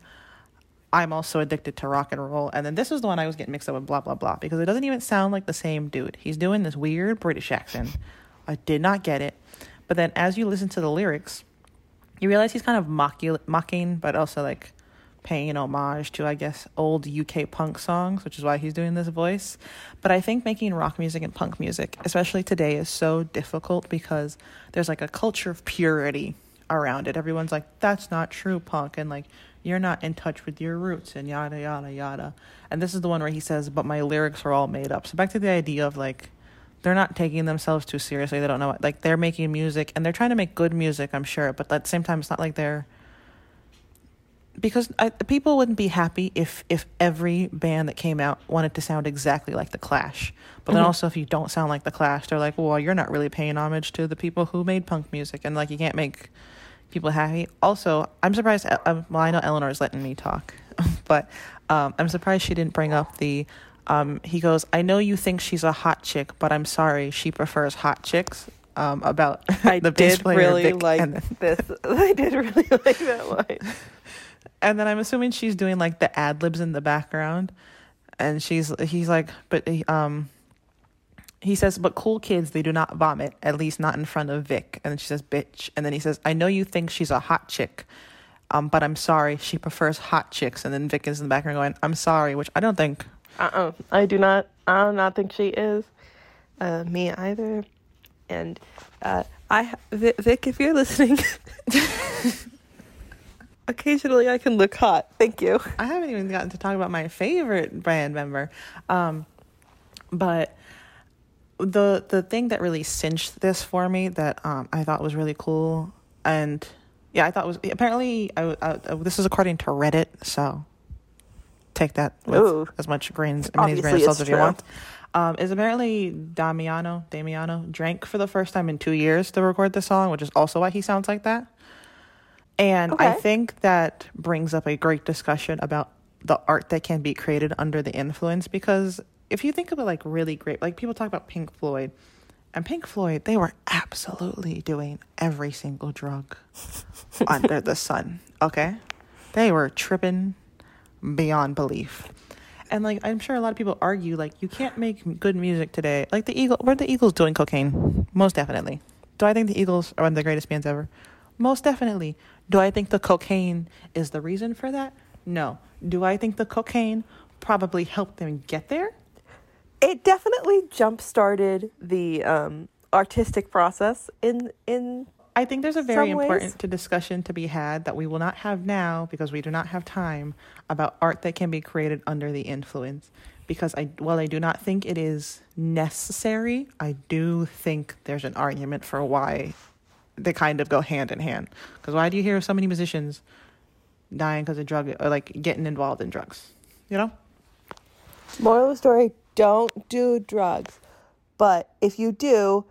Speaker 2: I'm also addicted to rock and roll. And then this is the one I was getting mixed up with blah blah blah because it doesn't even sound like the same dude. He's doing this weird British accent. I did not get it. But then as you listen to the lyrics, you realize he's kind of mocky, mocking, but also like paying homage to, I guess, old UK punk songs, which is why he's doing this voice. But I think making rock music and punk music, especially today, is so difficult because there's like a culture of purity around it. Everyone's like, that's not true punk, and like, you're not in touch with your roots, and yada, yada, yada. And this is the one where he says, but my lyrics are all made up. So back to the idea of like, they're not taking themselves too seriously. They don't know what, like they're making music and they're trying to make good music, I'm sure, but at the same time, it's not like they're because I, people wouldn't be happy if if every band that came out wanted to sound exactly like the Clash. But then
Speaker 1: Mhm.
Speaker 2: also, if you don't sound like the Clash, they're like, well, you're not really paying homage to the people who made punk music, and like you can't make people happy. Also, I'm surprised. Um, well, I know Eleanor's letting me talk, but um, I'm surprised she didn't bring up the. Um, he goes, I know you think she's a hot chick, but I'm sorry, she prefers hot chicks. Um, about
Speaker 1: I
Speaker 2: the
Speaker 1: did really
Speaker 2: Vic,
Speaker 1: like
Speaker 2: and
Speaker 1: this. I did really like that line.
Speaker 2: and then I'm assuming she's doing like the ad libs in the background, and she's he's like, but he, um, he says, but cool kids they do not vomit, at least not in front of Vic. And then she says, bitch, and then he says, I know you think she's a hot chick, um, but I'm sorry, she prefers hot chicks. And then Vic is in the background going, I'm sorry, which I don't think.
Speaker 1: Uh-uh. I do not. I do not think she is. Uh, me either. And uh, I, Vic, if you're listening, occasionally I can look hot. Thank you.
Speaker 2: I haven't even gotten to talk about my favorite brand member. Um, but the the thing that really cinched this for me that um, I thought was really cool and yeah, I thought was apparently I, I, this is according to Reddit, so take that with
Speaker 1: Ooh.
Speaker 2: as much grains, many grains of salt as you want. Um, is apparently Damiano Damiano drank for the first time in two years to record the song, which is also why he sounds like that. And I think that brings up a great discussion about the art that can be created under the influence because if you think of it like really great, like people talk about Pink Floyd, and Pink Floyd, they were absolutely doing every single drug under the sun, okay? They were tripping beyond belief. And like I'm sure a lot of people argue like you can't make good music today. Like the Eagle were the Eagles doing cocaine? Most definitely. Do I think the Eagles are one of the greatest bands ever? Most definitely. Do I think the cocaine is the reason for that? No. Do I think the cocaine probably helped them get there.
Speaker 1: It definitely jump started the um, artistic process in in
Speaker 2: I think there's a very important to discussion to be had that we will not have now because we do not have time about art that can be created under the influence. Because I, while I do not think it is necessary, I do think there's an argument for why they kind of go hand in hand. Because why do you hear so many musicians dying because of drug or like getting involved in drugs? You know?
Speaker 1: moral of the story: don't do drugs. But if you do,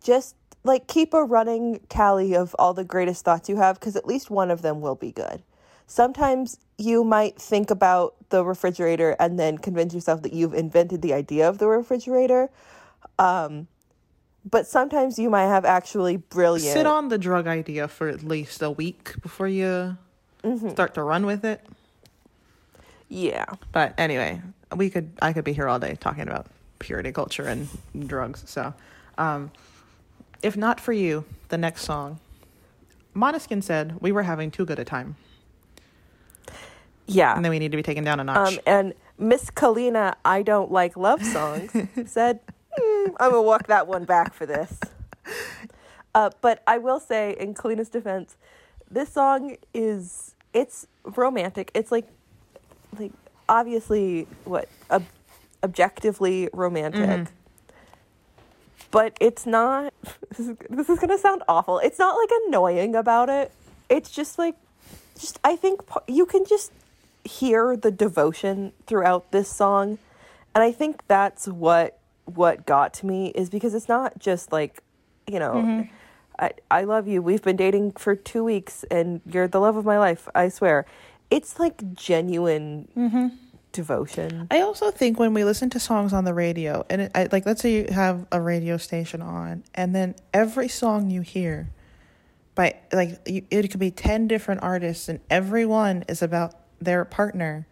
Speaker 1: just like keep a running tally of all the greatest thoughts you have, because at least one of them will be good. Sometimes you might think about the refrigerator and then convince yourself that you've invented the idea of the refrigerator. Um, but sometimes you might have actually brilliant.
Speaker 2: Sit on the drug idea for at least a week before you start to run with it.
Speaker 1: Yeah.
Speaker 2: But anyway, we could I could be here all day talking about purity culture and drugs. So, um, if not for you, the next song, Måneskin said we were having too good a time,
Speaker 1: Yeah.
Speaker 2: and then we need to be taken down a notch.
Speaker 1: Um, and Miss Kalina, I don't like love songs, said, "Hmm, I'm gonna walk that one back for this. Uh, but I will say, in Kalina's defense, this song is it's romantic. It's like, like obviously what ob- objectively romantic.
Speaker 2: Mhm.
Speaker 1: But it's not. This is, this is gonna sound awful. It's not like annoying about it. It's just like, just I think you can just hear the devotion throughout this song and i think that's what what got to me is because it's not just like you know mm-hmm. I, I love you we've been dating for two weeks and you're the love of my life i swear it's like genuine mm-hmm. Devotion
Speaker 2: I also think when we listen to songs on the radio, and it, I, like let's say you have a radio station on, and then every song you hear, by like you, it could be ten different artists, and every one is about their partner,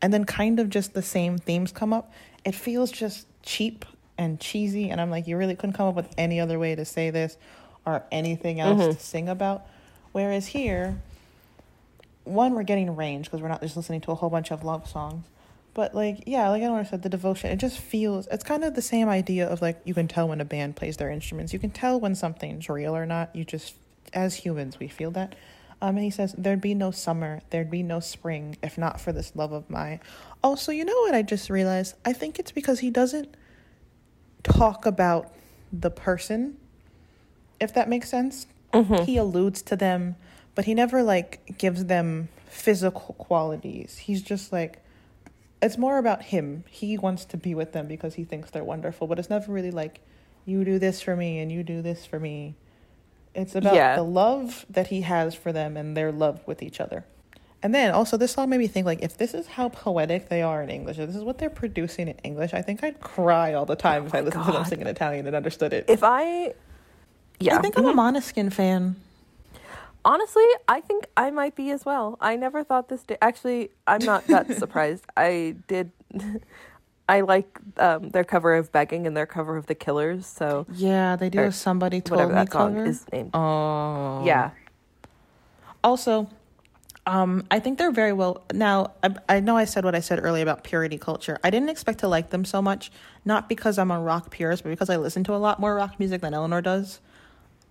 Speaker 2: and then kind of just the same themes come up. It feels just cheap and cheesy, and I'm like, you really couldn't come up with any other way to say this, or anything else mm-hmm. to sing about. Whereas here, one we're getting range because we're not just listening to a whole bunch of love songs but like yeah like i don't said the devotion it just feels it's kind of the same idea of like you can tell when a band plays their instruments. You can tell when something's real or not. You just as humans we feel that. Um and he says there'd be no summer there'd be no spring if not for this love of mine. Also you know what i just realized? I think it's because he doesn't talk about the person if that makes sense. He alludes to them but he never like gives them physical qualities. He's just like it's more about him. He wants to be with them because he thinks they're wonderful but it's never really like you do this for me and you do this for me. It's about
Speaker 1: Yeah.
Speaker 2: the love that he has for them and their love with each other. And then also this song made me think like if this is how poetic they are in english if this is what they're producing in english i think i'd cry all the time if i oh listened to them
Speaker 1: God.
Speaker 2: sing in italian and understood it.
Speaker 1: If i yeah.
Speaker 2: I think i'm a mm-hmm. Måneskin fan
Speaker 1: honestly i think i might be as well i never thought this day actually i'm not that surprised i did i like um, their cover of begging and their cover of the killers so
Speaker 2: yeah they do
Speaker 1: Or
Speaker 2: somebody told
Speaker 1: whatever
Speaker 2: me
Speaker 1: that song
Speaker 2: cover
Speaker 1: is named
Speaker 2: oh
Speaker 1: yeah
Speaker 2: Also, um, I think they're very well. Now, I, I know I said what I said earlier about purity culture. I didn't expect to like them so much, not because I'm a rock purist, but because I listen to a lot more rock music than Eleanor does.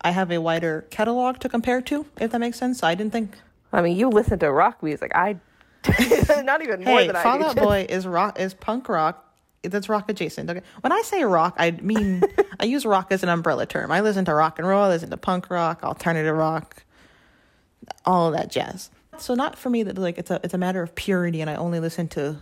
Speaker 2: I have a wider catalog to compare to, if that makes sense. So I didn't think.
Speaker 1: i mean you listen to rock music i not even more
Speaker 2: Hey,
Speaker 1: than
Speaker 2: Fall
Speaker 1: i
Speaker 2: Out
Speaker 1: do
Speaker 2: Boy is rock is punk rock. That's rock adjacent. Okay. When I say rock, I mean I use rock as an umbrella term. I listen to rock and roll. I listen to punk rock, alternative rock, all that jazz. So not for me that like it's a it's a matter of purity, and I only listen to,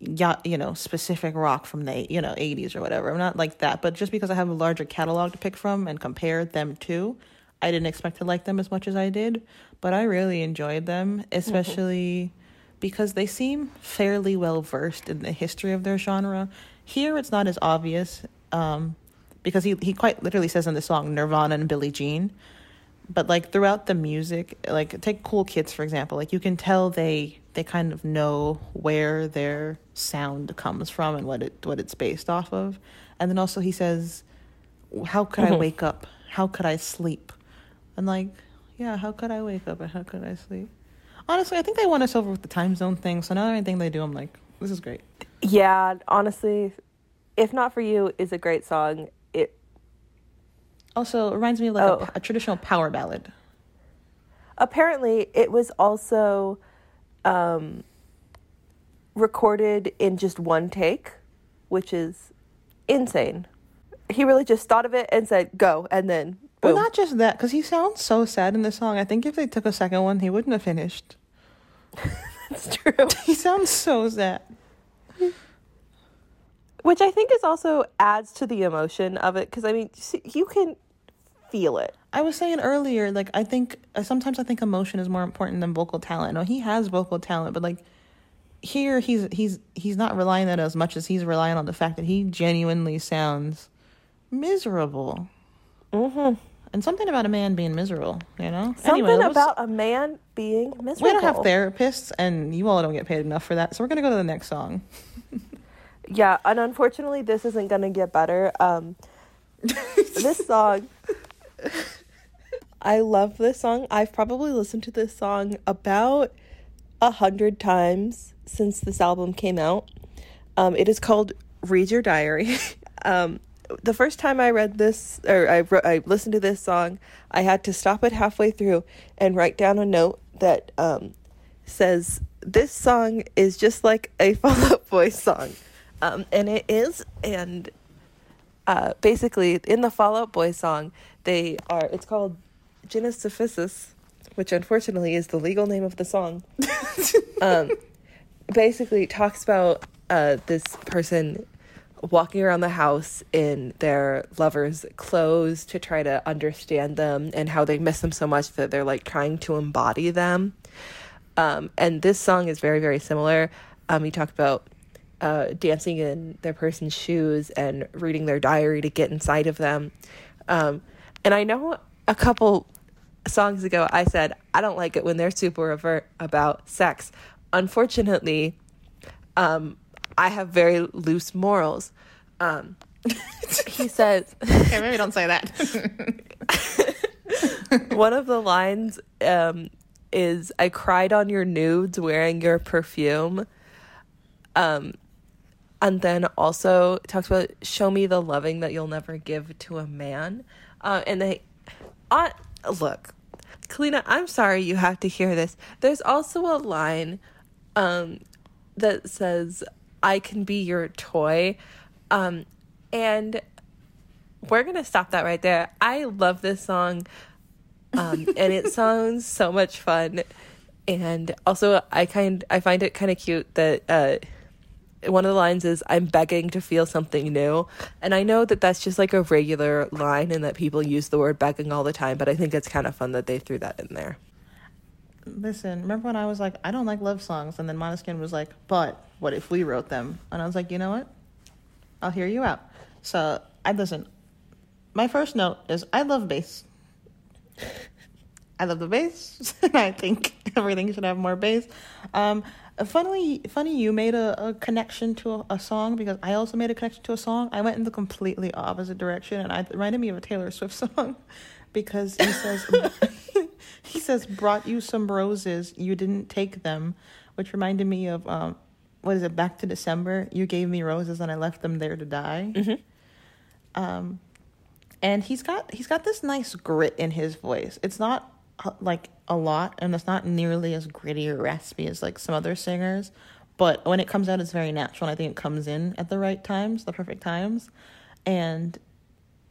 Speaker 2: you know, specific rock from the you know eighties or whatever. I'm not like that, but just because I have a larger catalog to pick from and compare them to, I didn't expect to like them as much as I did, but I really enjoyed them, especially because they seem fairly well versed in the history of their genre. Here, it's not as obvious um, because he he quite literally says in the song Nirvana and Billie Jean, but like throughout the music, like take Kool Kids for example, like you can tell they they kind of know where their sound comes from and what it what it's based off of, and then also he says, "How could I mm-hmm. wake up? How could I sleep?" And like, yeah, how could I wake up and how could I sleep? Honestly, I think they won us over with the time zone thing. So now anything they do, I'm like, This is great.
Speaker 1: Yeah, honestly, if not for you is a great song. It
Speaker 2: Also, it reminds me of like
Speaker 1: Oh.
Speaker 2: a, a traditional power ballad.
Speaker 1: apparently it was also um, recorded in just one take, which is insane. He really just thought of it and said go, and then
Speaker 2: Well, not just that, because he sounds so sad in the song. I think if they took a second one, he wouldn't have finished.
Speaker 1: That's true.
Speaker 2: He sounds so sad.
Speaker 1: Which I think is also adds to the emotion of it because I mean you can feel it.
Speaker 2: I was saying earlier, like I think uh, sometimes I think emotion is more important than vocal talent. No, he has vocal talent, but like here he's he's he's not relying on it as much as he's relying on the fact that he genuinely sounds miserable.
Speaker 1: Mm-hmm.
Speaker 2: And something about a man being miserable, you know.
Speaker 1: Something
Speaker 2: Anyway, let's-
Speaker 1: about a man being miserable.
Speaker 2: we don't have therapists, and you all don't get paid enough for that. So we're gonna go to the next song.
Speaker 1: Yeah, and unfortunately, this isn't gonna get better. Um, this song, I love this song. I've probably listened to this song about a hundred times since this album came out. Um, it is called "Read Your Diary." um, the first time I read this or I I listened to this song, I had to stop it halfway through and write down a note that um, says this song is just like a Fall Out Boy song. Um, and it is, and uh, basically in the Fall Out Boy song, they are. It's called Genesophysis, which unfortunately is the legal name of the song. um, basically talks about uh, this person walking around the house in their lover's clothes to try to understand them and how they miss them so much that they're like trying to embody them. Um, and this song is very, very similar. Um, he talked about uh, dancing in their person's shoes and reading their diary to get inside of them. Um, and I know a couple songs ago I said, I don't like it when they're super overt about sex. Unfortunately, um, I have very loose morals. Um, he says,
Speaker 2: Okay, maybe don't say that.
Speaker 1: one of the lines um, is I cried on your nudes wearing your perfume. Um, and then also talks about show me the loving that you'll never give to a man. Uh, and they, uh, look, Kalina, I'm sorry you have to hear this. There's also a line um, that says, I can be your toy. Um, and we're going to stop that right there. I love this song. Um, and it sounds so much fun. And also, I kind I find it kind of cute that uh, one of the lines is "I'm begging to feel something new," and I know that that's just like a regular line, and that people use the word begging all the time. But I think it's kind of fun that they threw that in there.
Speaker 2: Listen, remember when I was like, I don't like love songs, and then Måneskin was like, but what if we wrote them? And I was like, you know what? I'll hear you out. So I listen. My first note is I love bass. I love the bass, and I think everything should have more bass. Um, funnily, funny, you made a, a connection to a, a song because I also made a connection to a song. I went in the completely opposite direction, and I, it reminded me of a Taylor Swift song because he says he says brought you some roses, you didn't take them, which reminded me of um, what is it? Back to December. You gave me roses, and I left them there to die. Um, and he's got he's got this nice grit in his voice. It's not uh, Uh, like a lot, and it's not nearly as gritty or raspy as like some other singers. But when it comes out, it's very natural. And I think it comes in at the right times, the perfect times, and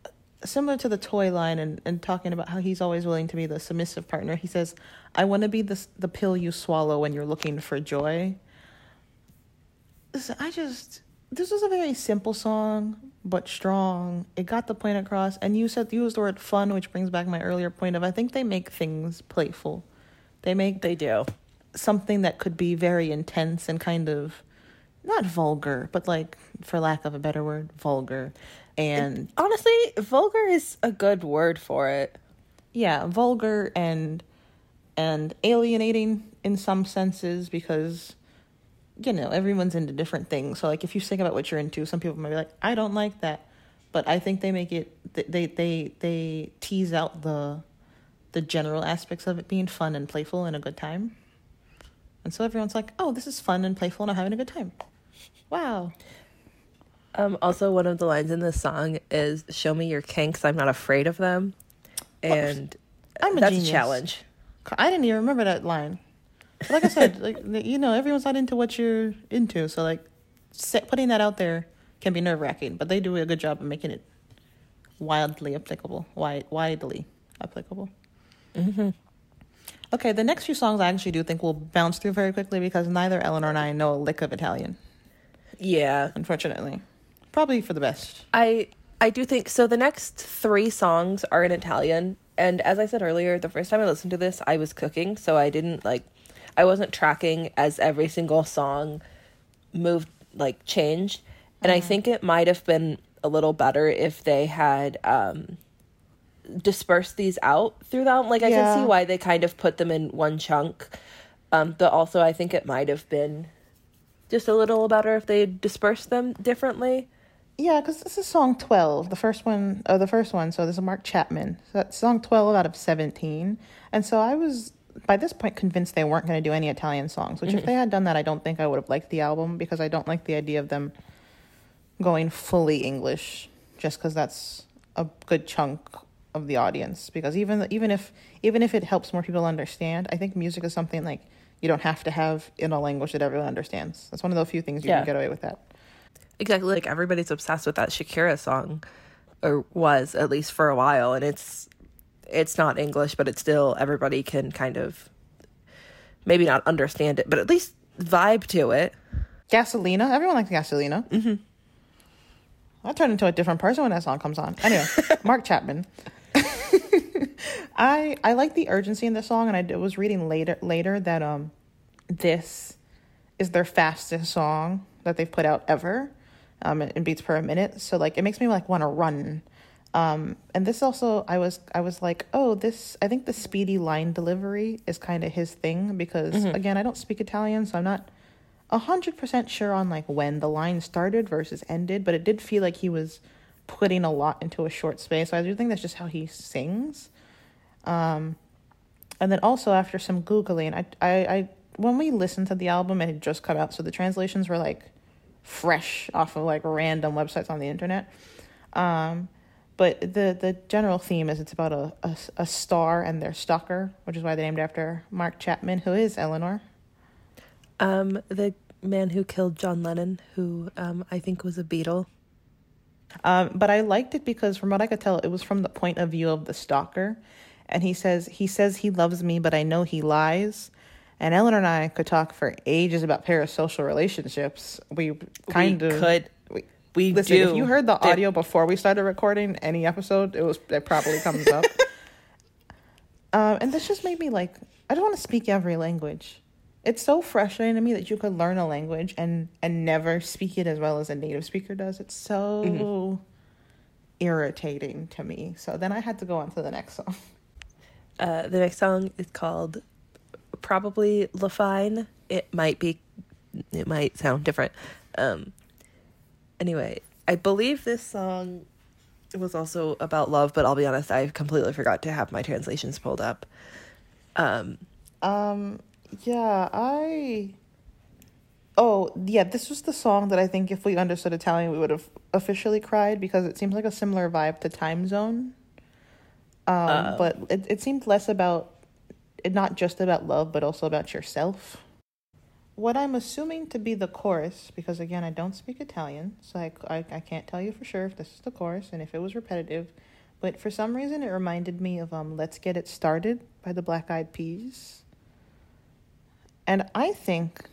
Speaker 2: uh, similar to the toy line and, and talking about how he's always willing to be the submissive partner. He says, "I want to be the the pill you swallow when you're looking for joy." Listen, I just this was a very simple song but strong. It got the point across, and you said you used the word fun, which brings back my earlier point of I think they make things playful. They make
Speaker 1: They do.
Speaker 2: something that could be very intense and kind of not vulgar, but like for lack of a better word, vulgar. And
Speaker 1: Honestly, vulgar is a good word for it.
Speaker 2: yeah, vulgar and and alienating in some senses because you know everyone's into different things. So like if you think about what you're into, some people might be like, I don't like that, but I think they make it they they they tease out the the general aspects of it being fun and playful and a good time. And so everyone's like, oh, this is fun and playful and I'm having a good time. Wow.
Speaker 1: Um, also, one of the lines in this song is "Show me your kinks. I'm not afraid of them," and
Speaker 2: I'm a
Speaker 1: that's
Speaker 2: genius.
Speaker 1: a challenge.
Speaker 2: I didn't even remember that line. Like I said, like you know, everyone's not into what you're into, so like set, putting that out there can be nerve wracking. But they do a good job of making it wildly applicable, wide, widely applicable.
Speaker 1: Mm-hmm.
Speaker 2: Okay, the next few songs I actually do think we'll bounce through very quickly because neither Eleanor and I know a lick of Italian,
Speaker 1: Yeah,
Speaker 2: unfortunately. Probably for the best.
Speaker 1: I I do think so. The next three songs are in Italian, and as I said earlier, the first time I listened to this, I was cooking, so I didn't like, I wasn't tracking as every single song moved like changed, and I think it might have been a little better if they had um dispersed these out through them. Like I
Speaker 2: Yeah.
Speaker 1: can see why they kind of put them in one chunk, um, but also I think it might have been just a little better if they dispersed them differently.
Speaker 2: Yeah, because this is song 12, the first one, oh, the first one. So this is Mark Chapman. So that's song 12 out of 17. And so I was, by this point, convinced they weren't going to do any Italian songs, which if they mm-hmm. had done that, I don't think I would have liked the album because I don't like the idea of them going fully English just because that's a good chunk of the audience. Because even, even if, even if it helps more people understand, I think music is something like you don't have to have in a language that everyone understands. That's one of the few things you
Speaker 1: Yeah.
Speaker 2: can get away with that.
Speaker 1: Exactly. Like everybody's obsessed with that Shakira song, or was at least for a while, and it's it's not English, but it's still everybody can kind of maybe not understand it, but at least vibe to it.
Speaker 2: Gasolina. Everyone likes Gasolina. Mm-hmm. I turn into a different person when that song comes on. Anyway, Mark Chapman. I I like the urgency in this song, and I was reading later later that um this is their fastest song that they've put out ever, um in beats per minute. So like it makes me like want to run. Um, and this also, I was, I was like, oh, this. I think the speedy line delivery is kind of his thing because, again, I don't speak Italian, so I'm not a hundred percent sure on like when the line started versus ended, but it did feel like he was putting a lot into a short space. So I do think that's just how he sings. Um, and then also after some googling, I, I, I when we listened to the album, it had just come out, so the translations were like fresh off of like random websites on the internet. Um, but the the general theme is it's about a, a, a star and their stalker, which is why they named after Mark Chapman, who is Eleanor.
Speaker 1: Um, the man who killed John Lennon, who um I think was a Beatle.
Speaker 2: Um, but I liked it because from what I could tell, it was from the point of view of the stalker. And he says he says he loves me, but I know he lies. And Eleanor and I could talk for ages about parasocial relationships. We kind
Speaker 1: we
Speaker 2: of
Speaker 1: could.
Speaker 2: We, listen,
Speaker 1: do.
Speaker 2: if you heard the audio before we started recording any episode, it was it probably comes up. um, and this just made me like I don't want to speak every language. It's so frustrating to me that you could learn a language and and never speak it as well as a native speaker does. It's so
Speaker 1: Mm-hmm.
Speaker 2: irritating to me. So then I had to go on to the next song.
Speaker 1: Uh, the next song is called probably La Fine. It might be, it might sound different. Um, anyway, I believe this song was also about love, but I'll be honest, I completely forgot to have my translations pulled up. Um,
Speaker 2: Um, yeah, I. Oh, yeah, this was the song that I think if we understood Italian, we would have officially cried because it seems like a similar vibe to Time Zone. Um,
Speaker 1: Oh.
Speaker 2: but it, it seemed less about, not just about love, but also about yourself. What I'm assuming to be the chorus, because again, I don't speak Italian, so I, I, I can't tell you for sure if this is the chorus and if it was repetitive, but for some reason it reminded me of um, Let's Get It Started by the Black Eyed Peas. And I think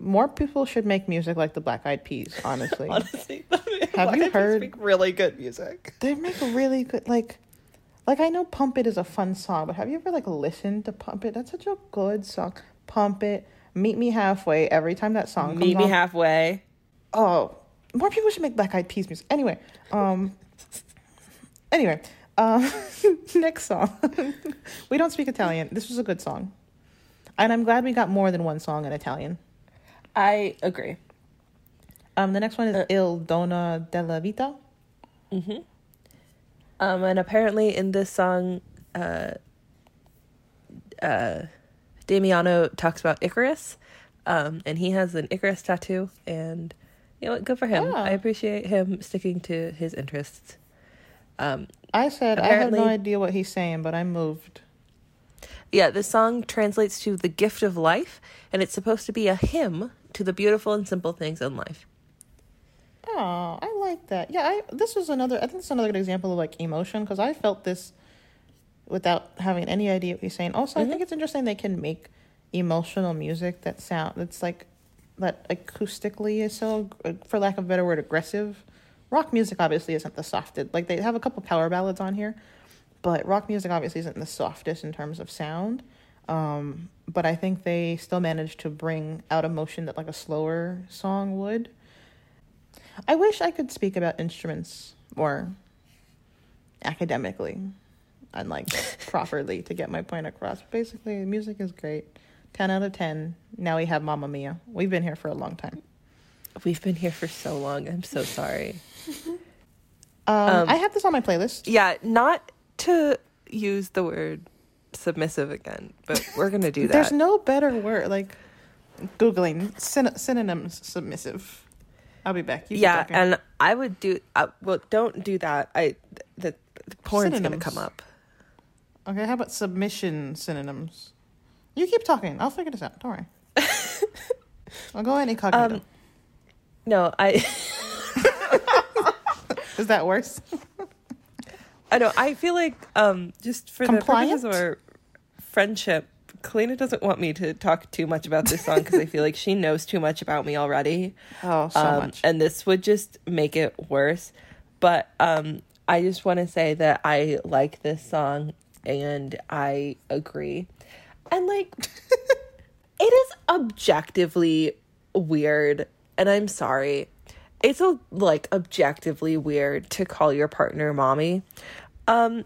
Speaker 2: more people should make music like the Black Eyed Peas, honestly.
Speaker 1: honestly,
Speaker 2: Have you heard-
Speaker 1: Speak really good music.
Speaker 2: they make really good like like I know Pump It is a fun song, but have you ever like listened to Pump It? That's such a good song. Pump It, Meet Me Halfway, every time that song comes
Speaker 1: Meet me
Speaker 2: on.
Speaker 1: halfway.
Speaker 2: Oh, more people should make Black Eyed Peas music. Anyway, um, anyway, um, next song. we don't speak Italian. This was a good song, and I'm glad we got more than one song in Italian.
Speaker 1: I agree.
Speaker 2: Um, the next one is Il Dono della Vita. Mm-hmm.
Speaker 1: Um, and apparently in this song, uh, uh, Damiano talks about Icarus. Um, and he has an Icarus tattoo, and you know what? Good for him. I appreciate him sticking to his interests. Um,
Speaker 2: I said I have no idea what he's saying, but I'm moved.
Speaker 1: yeah, this song translates to the gift of life, and it's supposed to be a hymn to the beautiful and simple things in life.
Speaker 2: Oh, I like that. Yeah, I this was another. I think it's another good example of like emotion because I felt this without having any idea what he's saying. Also, I think it's interesting they can make emotional music that sound that's like that acoustically is so, for lack of a better word, aggressive. Rock music obviously isn't the softest. Like they have a couple power ballads on here, but rock music obviously isn't the softest in terms of sound. Um, but I think they still managed to bring out emotion that like a slower song would. I wish I could speak about instruments more academically and like properly to get my point across. Basically, music is great. 10 out of 10. Now we have Mamma Mia. We've been here for a long time.
Speaker 1: We've been here for so long. I'm so sorry.
Speaker 2: Um,
Speaker 1: Um,
Speaker 2: I have this on my playlist.
Speaker 1: Yeah, not to use the word submissive again, but we're gonna do that.
Speaker 2: There's no better word like googling syn- synonyms submissive. I'll be back. You
Speaker 1: yeah, and I would do. Uh, well, don't do that. I the, the porn's gonna come up.
Speaker 2: Okay. How about submission synonyms? You keep talking. I'll figure this out. Don't worry. I'll go ahead incognito.
Speaker 1: Um, No, I.
Speaker 2: Is that worse?
Speaker 1: I know. I feel like um, just for
Speaker 2: Compliant?
Speaker 1: the purposes of our friendship, Kalina doesn't want me to talk too much about this song because I feel like she knows too much about me already.
Speaker 2: Oh, so
Speaker 1: um,
Speaker 2: much.
Speaker 1: And this would just make it worse. But um, I just want to say that I like this song and I agree. And like, it is objectively weird. And I'm sorry. It's a, like objectively weird to call your partner mommy. Um,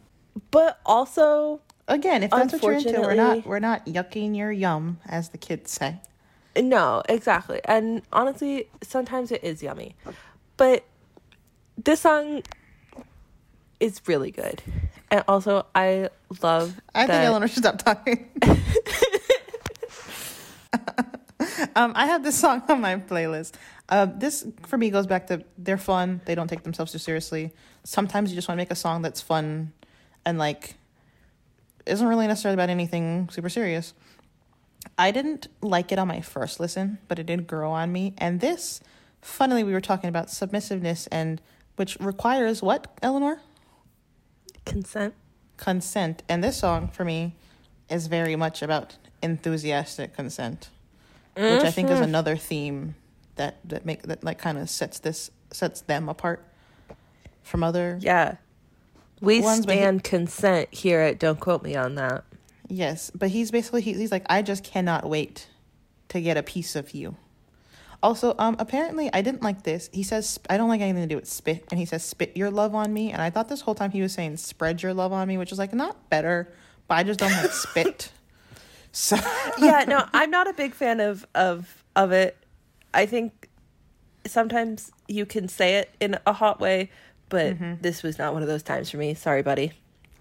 Speaker 1: but also,
Speaker 2: Again, if that's what you're into, we're not we're not yucking your yum, as the kids say.
Speaker 1: No, exactly. And honestly, sometimes it is yummy. But this song is really good. And also, I love
Speaker 2: I
Speaker 1: that.
Speaker 2: think Eleanor should stop talking. um, I have this song on my playlist. Uh, this for me goes back to they're fun. They don't take themselves too seriously. Sometimes you just want to make a song that's fun and like isn't really necessarily about anything super serious. I didn't like it on my first listen, but it did grow on me. And this, funnily, we were talking about submissiveness and which requires what, Eleanor?
Speaker 1: Consent.
Speaker 2: consent and this song for me is very much about enthusiastic consent which i think is mm-hmm. another theme that that make that like kind of sets this sets them apart from other
Speaker 1: Yeah. We
Speaker 2: Ones, but he-
Speaker 1: consent here at Don't Quote Me on That.
Speaker 2: yes but he's basically he, he's like i just cannot wait to get a piece of you also um apparently i didn't like this he says i don't like anything to do with spit and he says spit your love on me and i thought this whole time he was saying spread your love on me which is like not better but i just don't like spit so
Speaker 1: yeah, no, I'm not a big fan of of of it. I think sometimes you can say it in a hot way, but this was not one of those times for me. Sorry, buddy.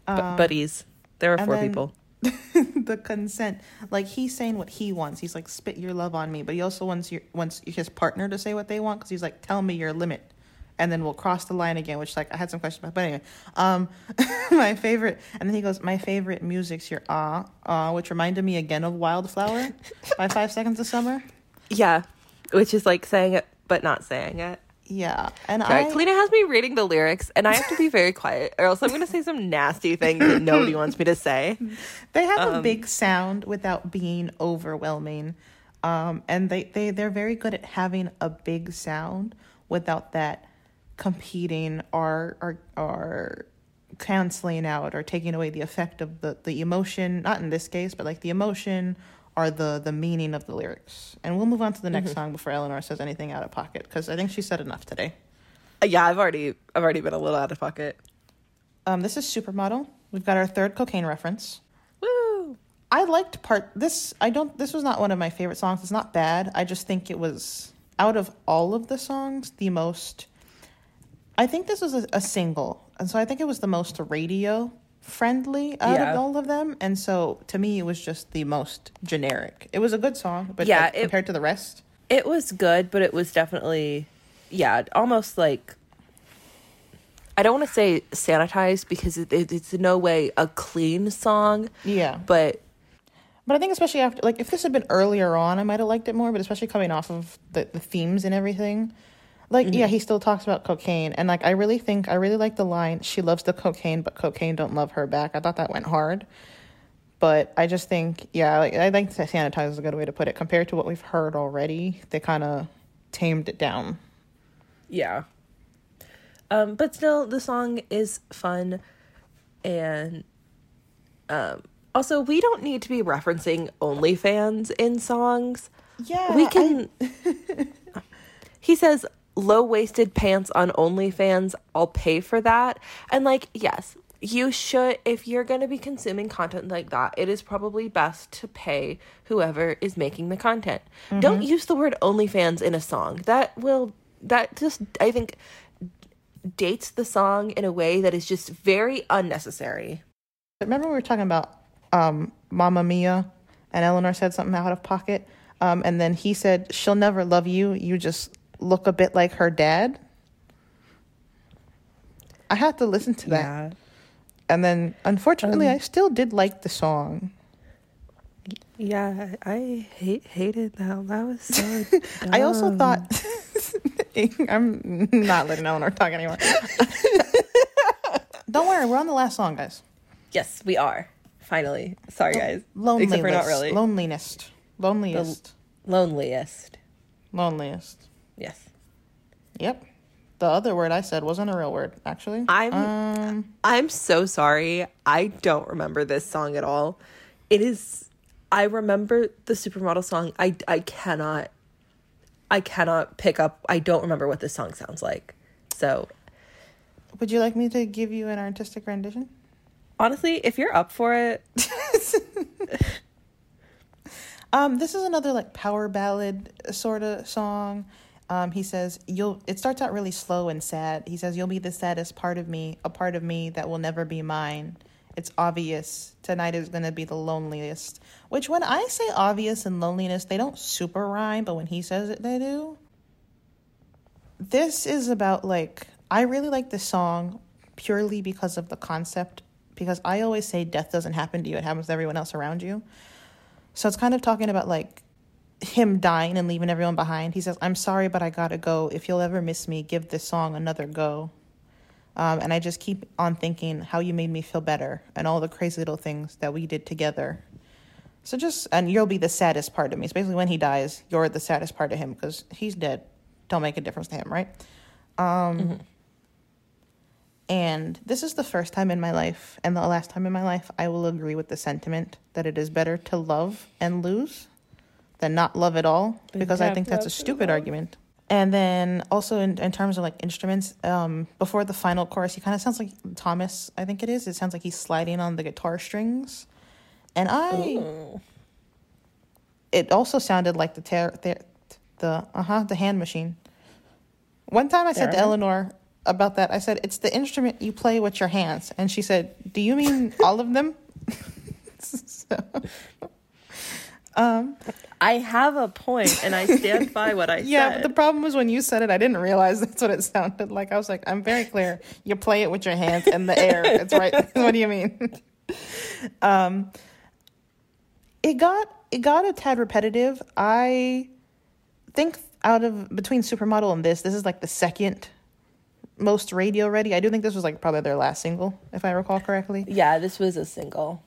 Speaker 1: Bu-
Speaker 2: Um,
Speaker 1: buddies. There are
Speaker 2: and
Speaker 1: four
Speaker 2: then-
Speaker 1: people.
Speaker 2: the consent. Like he's saying what he wants. He's like spit your love on me. But he also wants your wants his partner to say what they want because he's like tell me your limit. And then we'll cross the line again which like i had some questions about but anyway um my favorite and then he goes my favorite music's your ah ah which reminded me again of wildflower by five seconds of summer.
Speaker 1: Yeah, which is like saying it but not saying it.
Speaker 2: Yeah and
Speaker 1: Sorry,
Speaker 2: i
Speaker 1: Kalina has me reading the lyrics, and I have to be very quiet, or else I'm going to say some nasty things that nobody wants me to say.
Speaker 2: They have
Speaker 1: Um,
Speaker 2: a big sound without being overwhelming. Um, and they, they, they're very good at having a big sound without that competing or, or, or canceling out or taking away the effect of the, the emotion, not in this case, but like the emotion or the, the meaning of the lyrics. And we'll move on to the next song before Eleanor says anything out of pocket because I think she said enough today.
Speaker 1: Yeah, I've already I've already been a little out of pocket.
Speaker 2: Um, this is Supermodel. We've got our third cocaine reference.
Speaker 1: Woo!
Speaker 2: I liked part this I don't this was not one of my favorite songs. It's not bad. I just think it was out of all of the songs the most I think this was a, a single. And so I think it was the most radio friendly out
Speaker 1: Yeah.
Speaker 2: of all of them, and so to me, it was just the most generic. It was a good song, but
Speaker 1: Yeah,
Speaker 2: like,
Speaker 1: it-
Speaker 2: compared to the rest,
Speaker 1: It was good, but it was definitely, yeah, almost like. I don't want to say sanitized because it, it, it's in no way a clean song,
Speaker 2: yeah.
Speaker 1: but
Speaker 2: But I think especially after, like, if this had been earlier on, I might have liked it more. But especially coming off of the the themes and everything, like, yeah, he still talks about cocaine, and like, I really think I really like the line, "She loves the cocaine, but cocaine don't love her back." I thought that went hard, but I just think, yeah, like, I think sanitize is a good way to put it. Compared to what we've heard already, they kind of tamed it down.
Speaker 1: yeah. Um, but still, the song is fun, and um, also we don't need to be referencing OnlyFans in songs.
Speaker 2: Yeah,
Speaker 1: we can. he says low waisted pants on OnlyFans. I'll pay for that. And like, yes, you should. If you're going to be consuming content like that, it is probably best to pay whoever is making the content. Don't use the word OnlyFans in a song. That will. That just I think dates the song in a way that is just very unnecessary.
Speaker 2: Remember we were talking about um, Mamma Mia, and Eleanor said something out of pocket, um, and then he said, "She'll never love you. You just look a bit like her dad." I had to listen to that, and then unfortunately, um, I still did like the song.
Speaker 1: Yeah, I hate hated that. That was so.
Speaker 2: I also thought I'm not letting Eleanor talk anymore. Don't worry, we're on the last song, guys.
Speaker 1: Yes, we are. Finally. Sorry, guys.
Speaker 2: Loneliness,
Speaker 1: Except for not really.
Speaker 2: loneliness, loneliest,
Speaker 1: Loneliest.
Speaker 2: loneliest. Yep. The other word I said wasn't a real word, actually.
Speaker 1: I'm
Speaker 2: um
Speaker 1: I'm so sorry. I don't remember this song at all. It is I remember the supermodel song. I I cannot I cannot pick up. I don't remember what this song sounds like. So,
Speaker 2: would you like me to give you an artistic rendition?
Speaker 1: honestly, if you're up for it,
Speaker 2: Um, this is another like power ballad sort of song. Um, he says you'll. It starts out really slow and sad. He says you'll be the saddest part of me, a part of me that will never be mine. It's obvious tonight is gonna be the loneliest. Which when I say obvious and loneliness, they don't super rhyme, but when he says it, they do. This is about like I really like this song purely because of the concept. Because I always say death doesn't happen to you; it happens to everyone else around you. So it's kind of talking about like him dying and leaving everyone behind. He says, I'm sorry, but I gotta go. If you'll ever miss me, give this song another go. Um, and I just keep on thinking how you made me feel better and all the crazy little things that we did together. So just, and you'll be the saddest part of me. So basically, when he dies, you're the saddest part of him because he's dead. Don't make a difference to him, right? Um, And this is the first time in my life and the last time in my life I will agree with the sentiment that it is better to love and lose than not love at all because I think that's a stupid argument. And then also in, in terms of like instruments, um, before the final chorus, he kind of sounds like Thomas, I think it is. It sounds like he's sliding on the guitar strings. And I, it also sounded like the, ter- the, the uh-huh, the hand machine. One time I said to Eleanor about that, I said, it's the instrument you play with your hands. And she said, do you mean all of them? so, um,
Speaker 1: I have a point and I stand by what I
Speaker 2: yeah,
Speaker 1: said.
Speaker 2: Yeah, but the problem was when you said it, I didn't realize that's what it sounded like. I was like, I'm very clear. You play it with your hands in the air. It's right. what do you mean? um, it got it got a tad repetitive. I think out of between Supermodel and this, this is like the second most radio ready. I do think this was like probably their last single, if I recall correctly.
Speaker 1: yeah, this was a single.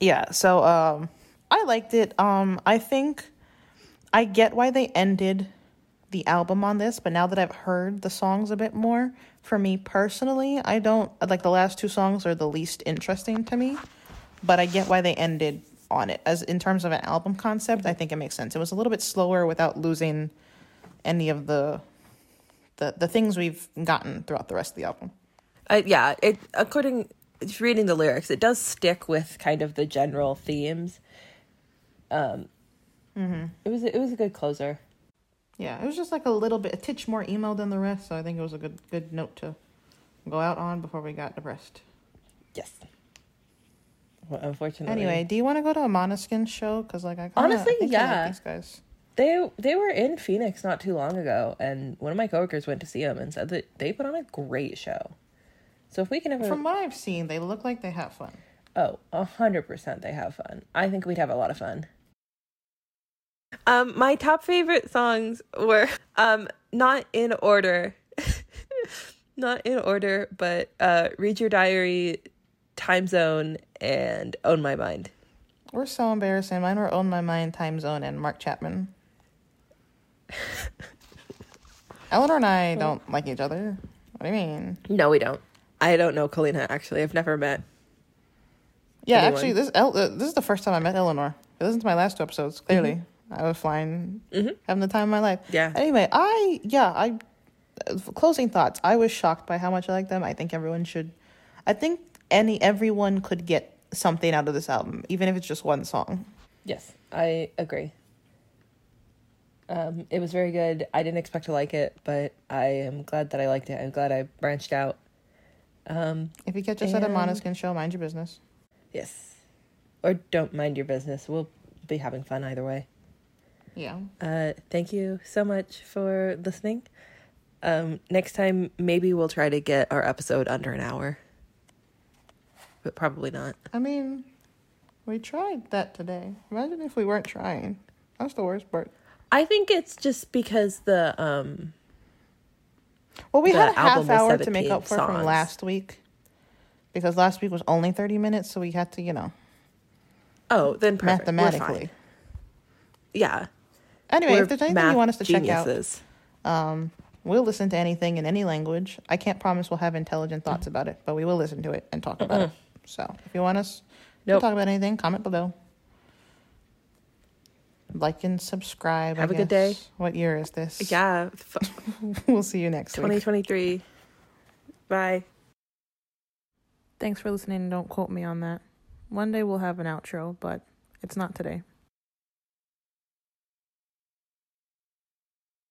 Speaker 2: Yeah, so um I liked it. Um I think I get why they ended the album on this, but now that I've heard the songs a bit more, for me personally, I don't like the last two songs are the least interesting to me, but I get why they ended on it. As in terms of an album concept, I think it makes sense. It was a little bit slower without losing any of the the the things we've gotten throughout the rest of the album.
Speaker 1: Uh, yeah, it according reading the lyrics, it does stick with kind of the general themes. Um, it was it was a good closer.
Speaker 2: Yeah, it was just like a little bit a titch more emo than the rest, so I think it was a good good note to go out on before we got depressed.
Speaker 1: Yes. Well, unfortunately.
Speaker 2: Anyway, do you want to go to a Måneskin show? Because like I kinda,
Speaker 1: Honestly,
Speaker 2: I think I like
Speaker 1: yeah.
Speaker 2: these guys.
Speaker 1: they they were in Phoenix not too long ago, and one of my coworkers went to see them and said that they put on a great show. So if we can ever,
Speaker 2: From what I've seen, they look like they have fun.
Speaker 1: oh, a hundred percent, they have fun. I think we'd have a lot of fun. Um, my top favorite songs were um not in order, not in order, but uh, read your diary, time zone, and own my mind.
Speaker 2: We're so embarrassing. Mine were Own My Mind, Time Zone, and Mark Chapman. Eleanor and I don't like each other. What do you mean?
Speaker 1: No, we don't. I don't know Kalina actually. I've never met.
Speaker 2: Yeah,
Speaker 1: Anyone?
Speaker 2: actually, this El- uh, this is the first time I met Eleanor. I listened to my last two episodes. Clearly, I was flying,
Speaker 1: Mhm.
Speaker 2: having the time of my life.
Speaker 1: Yeah.
Speaker 2: Anyway, I yeah, I closing thoughts. I was shocked by how much I like them. I think everyone should. I think any everyone could get something out of this album, even if it's just one song.
Speaker 1: Yes, I agree. Um, it was very good. I didn't expect to like it, but I am glad that I liked it. I'm glad I branched out. Um,
Speaker 2: If you catch us at a Måneskin show, mind your business.
Speaker 1: yes. Or don't mind your business. We'll be having fun either way.
Speaker 2: Yeah.
Speaker 1: Uh, thank you so much for listening. Um, next time, maybe we'll try to get our episode under an hour, but probably not.
Speaker 2: I mean, we tried that today. Imagine if we weren't trying. That's the worst part.
Speaker 1: I think it's just because the um,
Speaker 2: Well, we had a half hour to make up for from last week. Because last week was only 30 minutes, so we had to, you know,
Speaker 1: oh, then perfect.
Speaker 2: Mathematically.
Speaker 1: Yeah.
Speaker 2: Anyway,
Speaker 1: We're
Speaker 2: if there's anything you want us to check out, um, we'll listen to anything in any language. I can't promise we'll have intelligent thoughts about it, but we will listen to it and talk about it. So if you want us
Speaker 1: Nope.
Speaker 2: to talk about anything, comment below. Like and subscribe. I
Speaker 1: Have a good day.
Speaker 2: What year is this?
Speaker 1: Yeah. f-
Speaker 2: we'll see you next week.
Speaker 1: 2023. Bye.
Speaker 2: Thanks for listening. Don't quote me on that. One day we'll have an outro, but it's not today.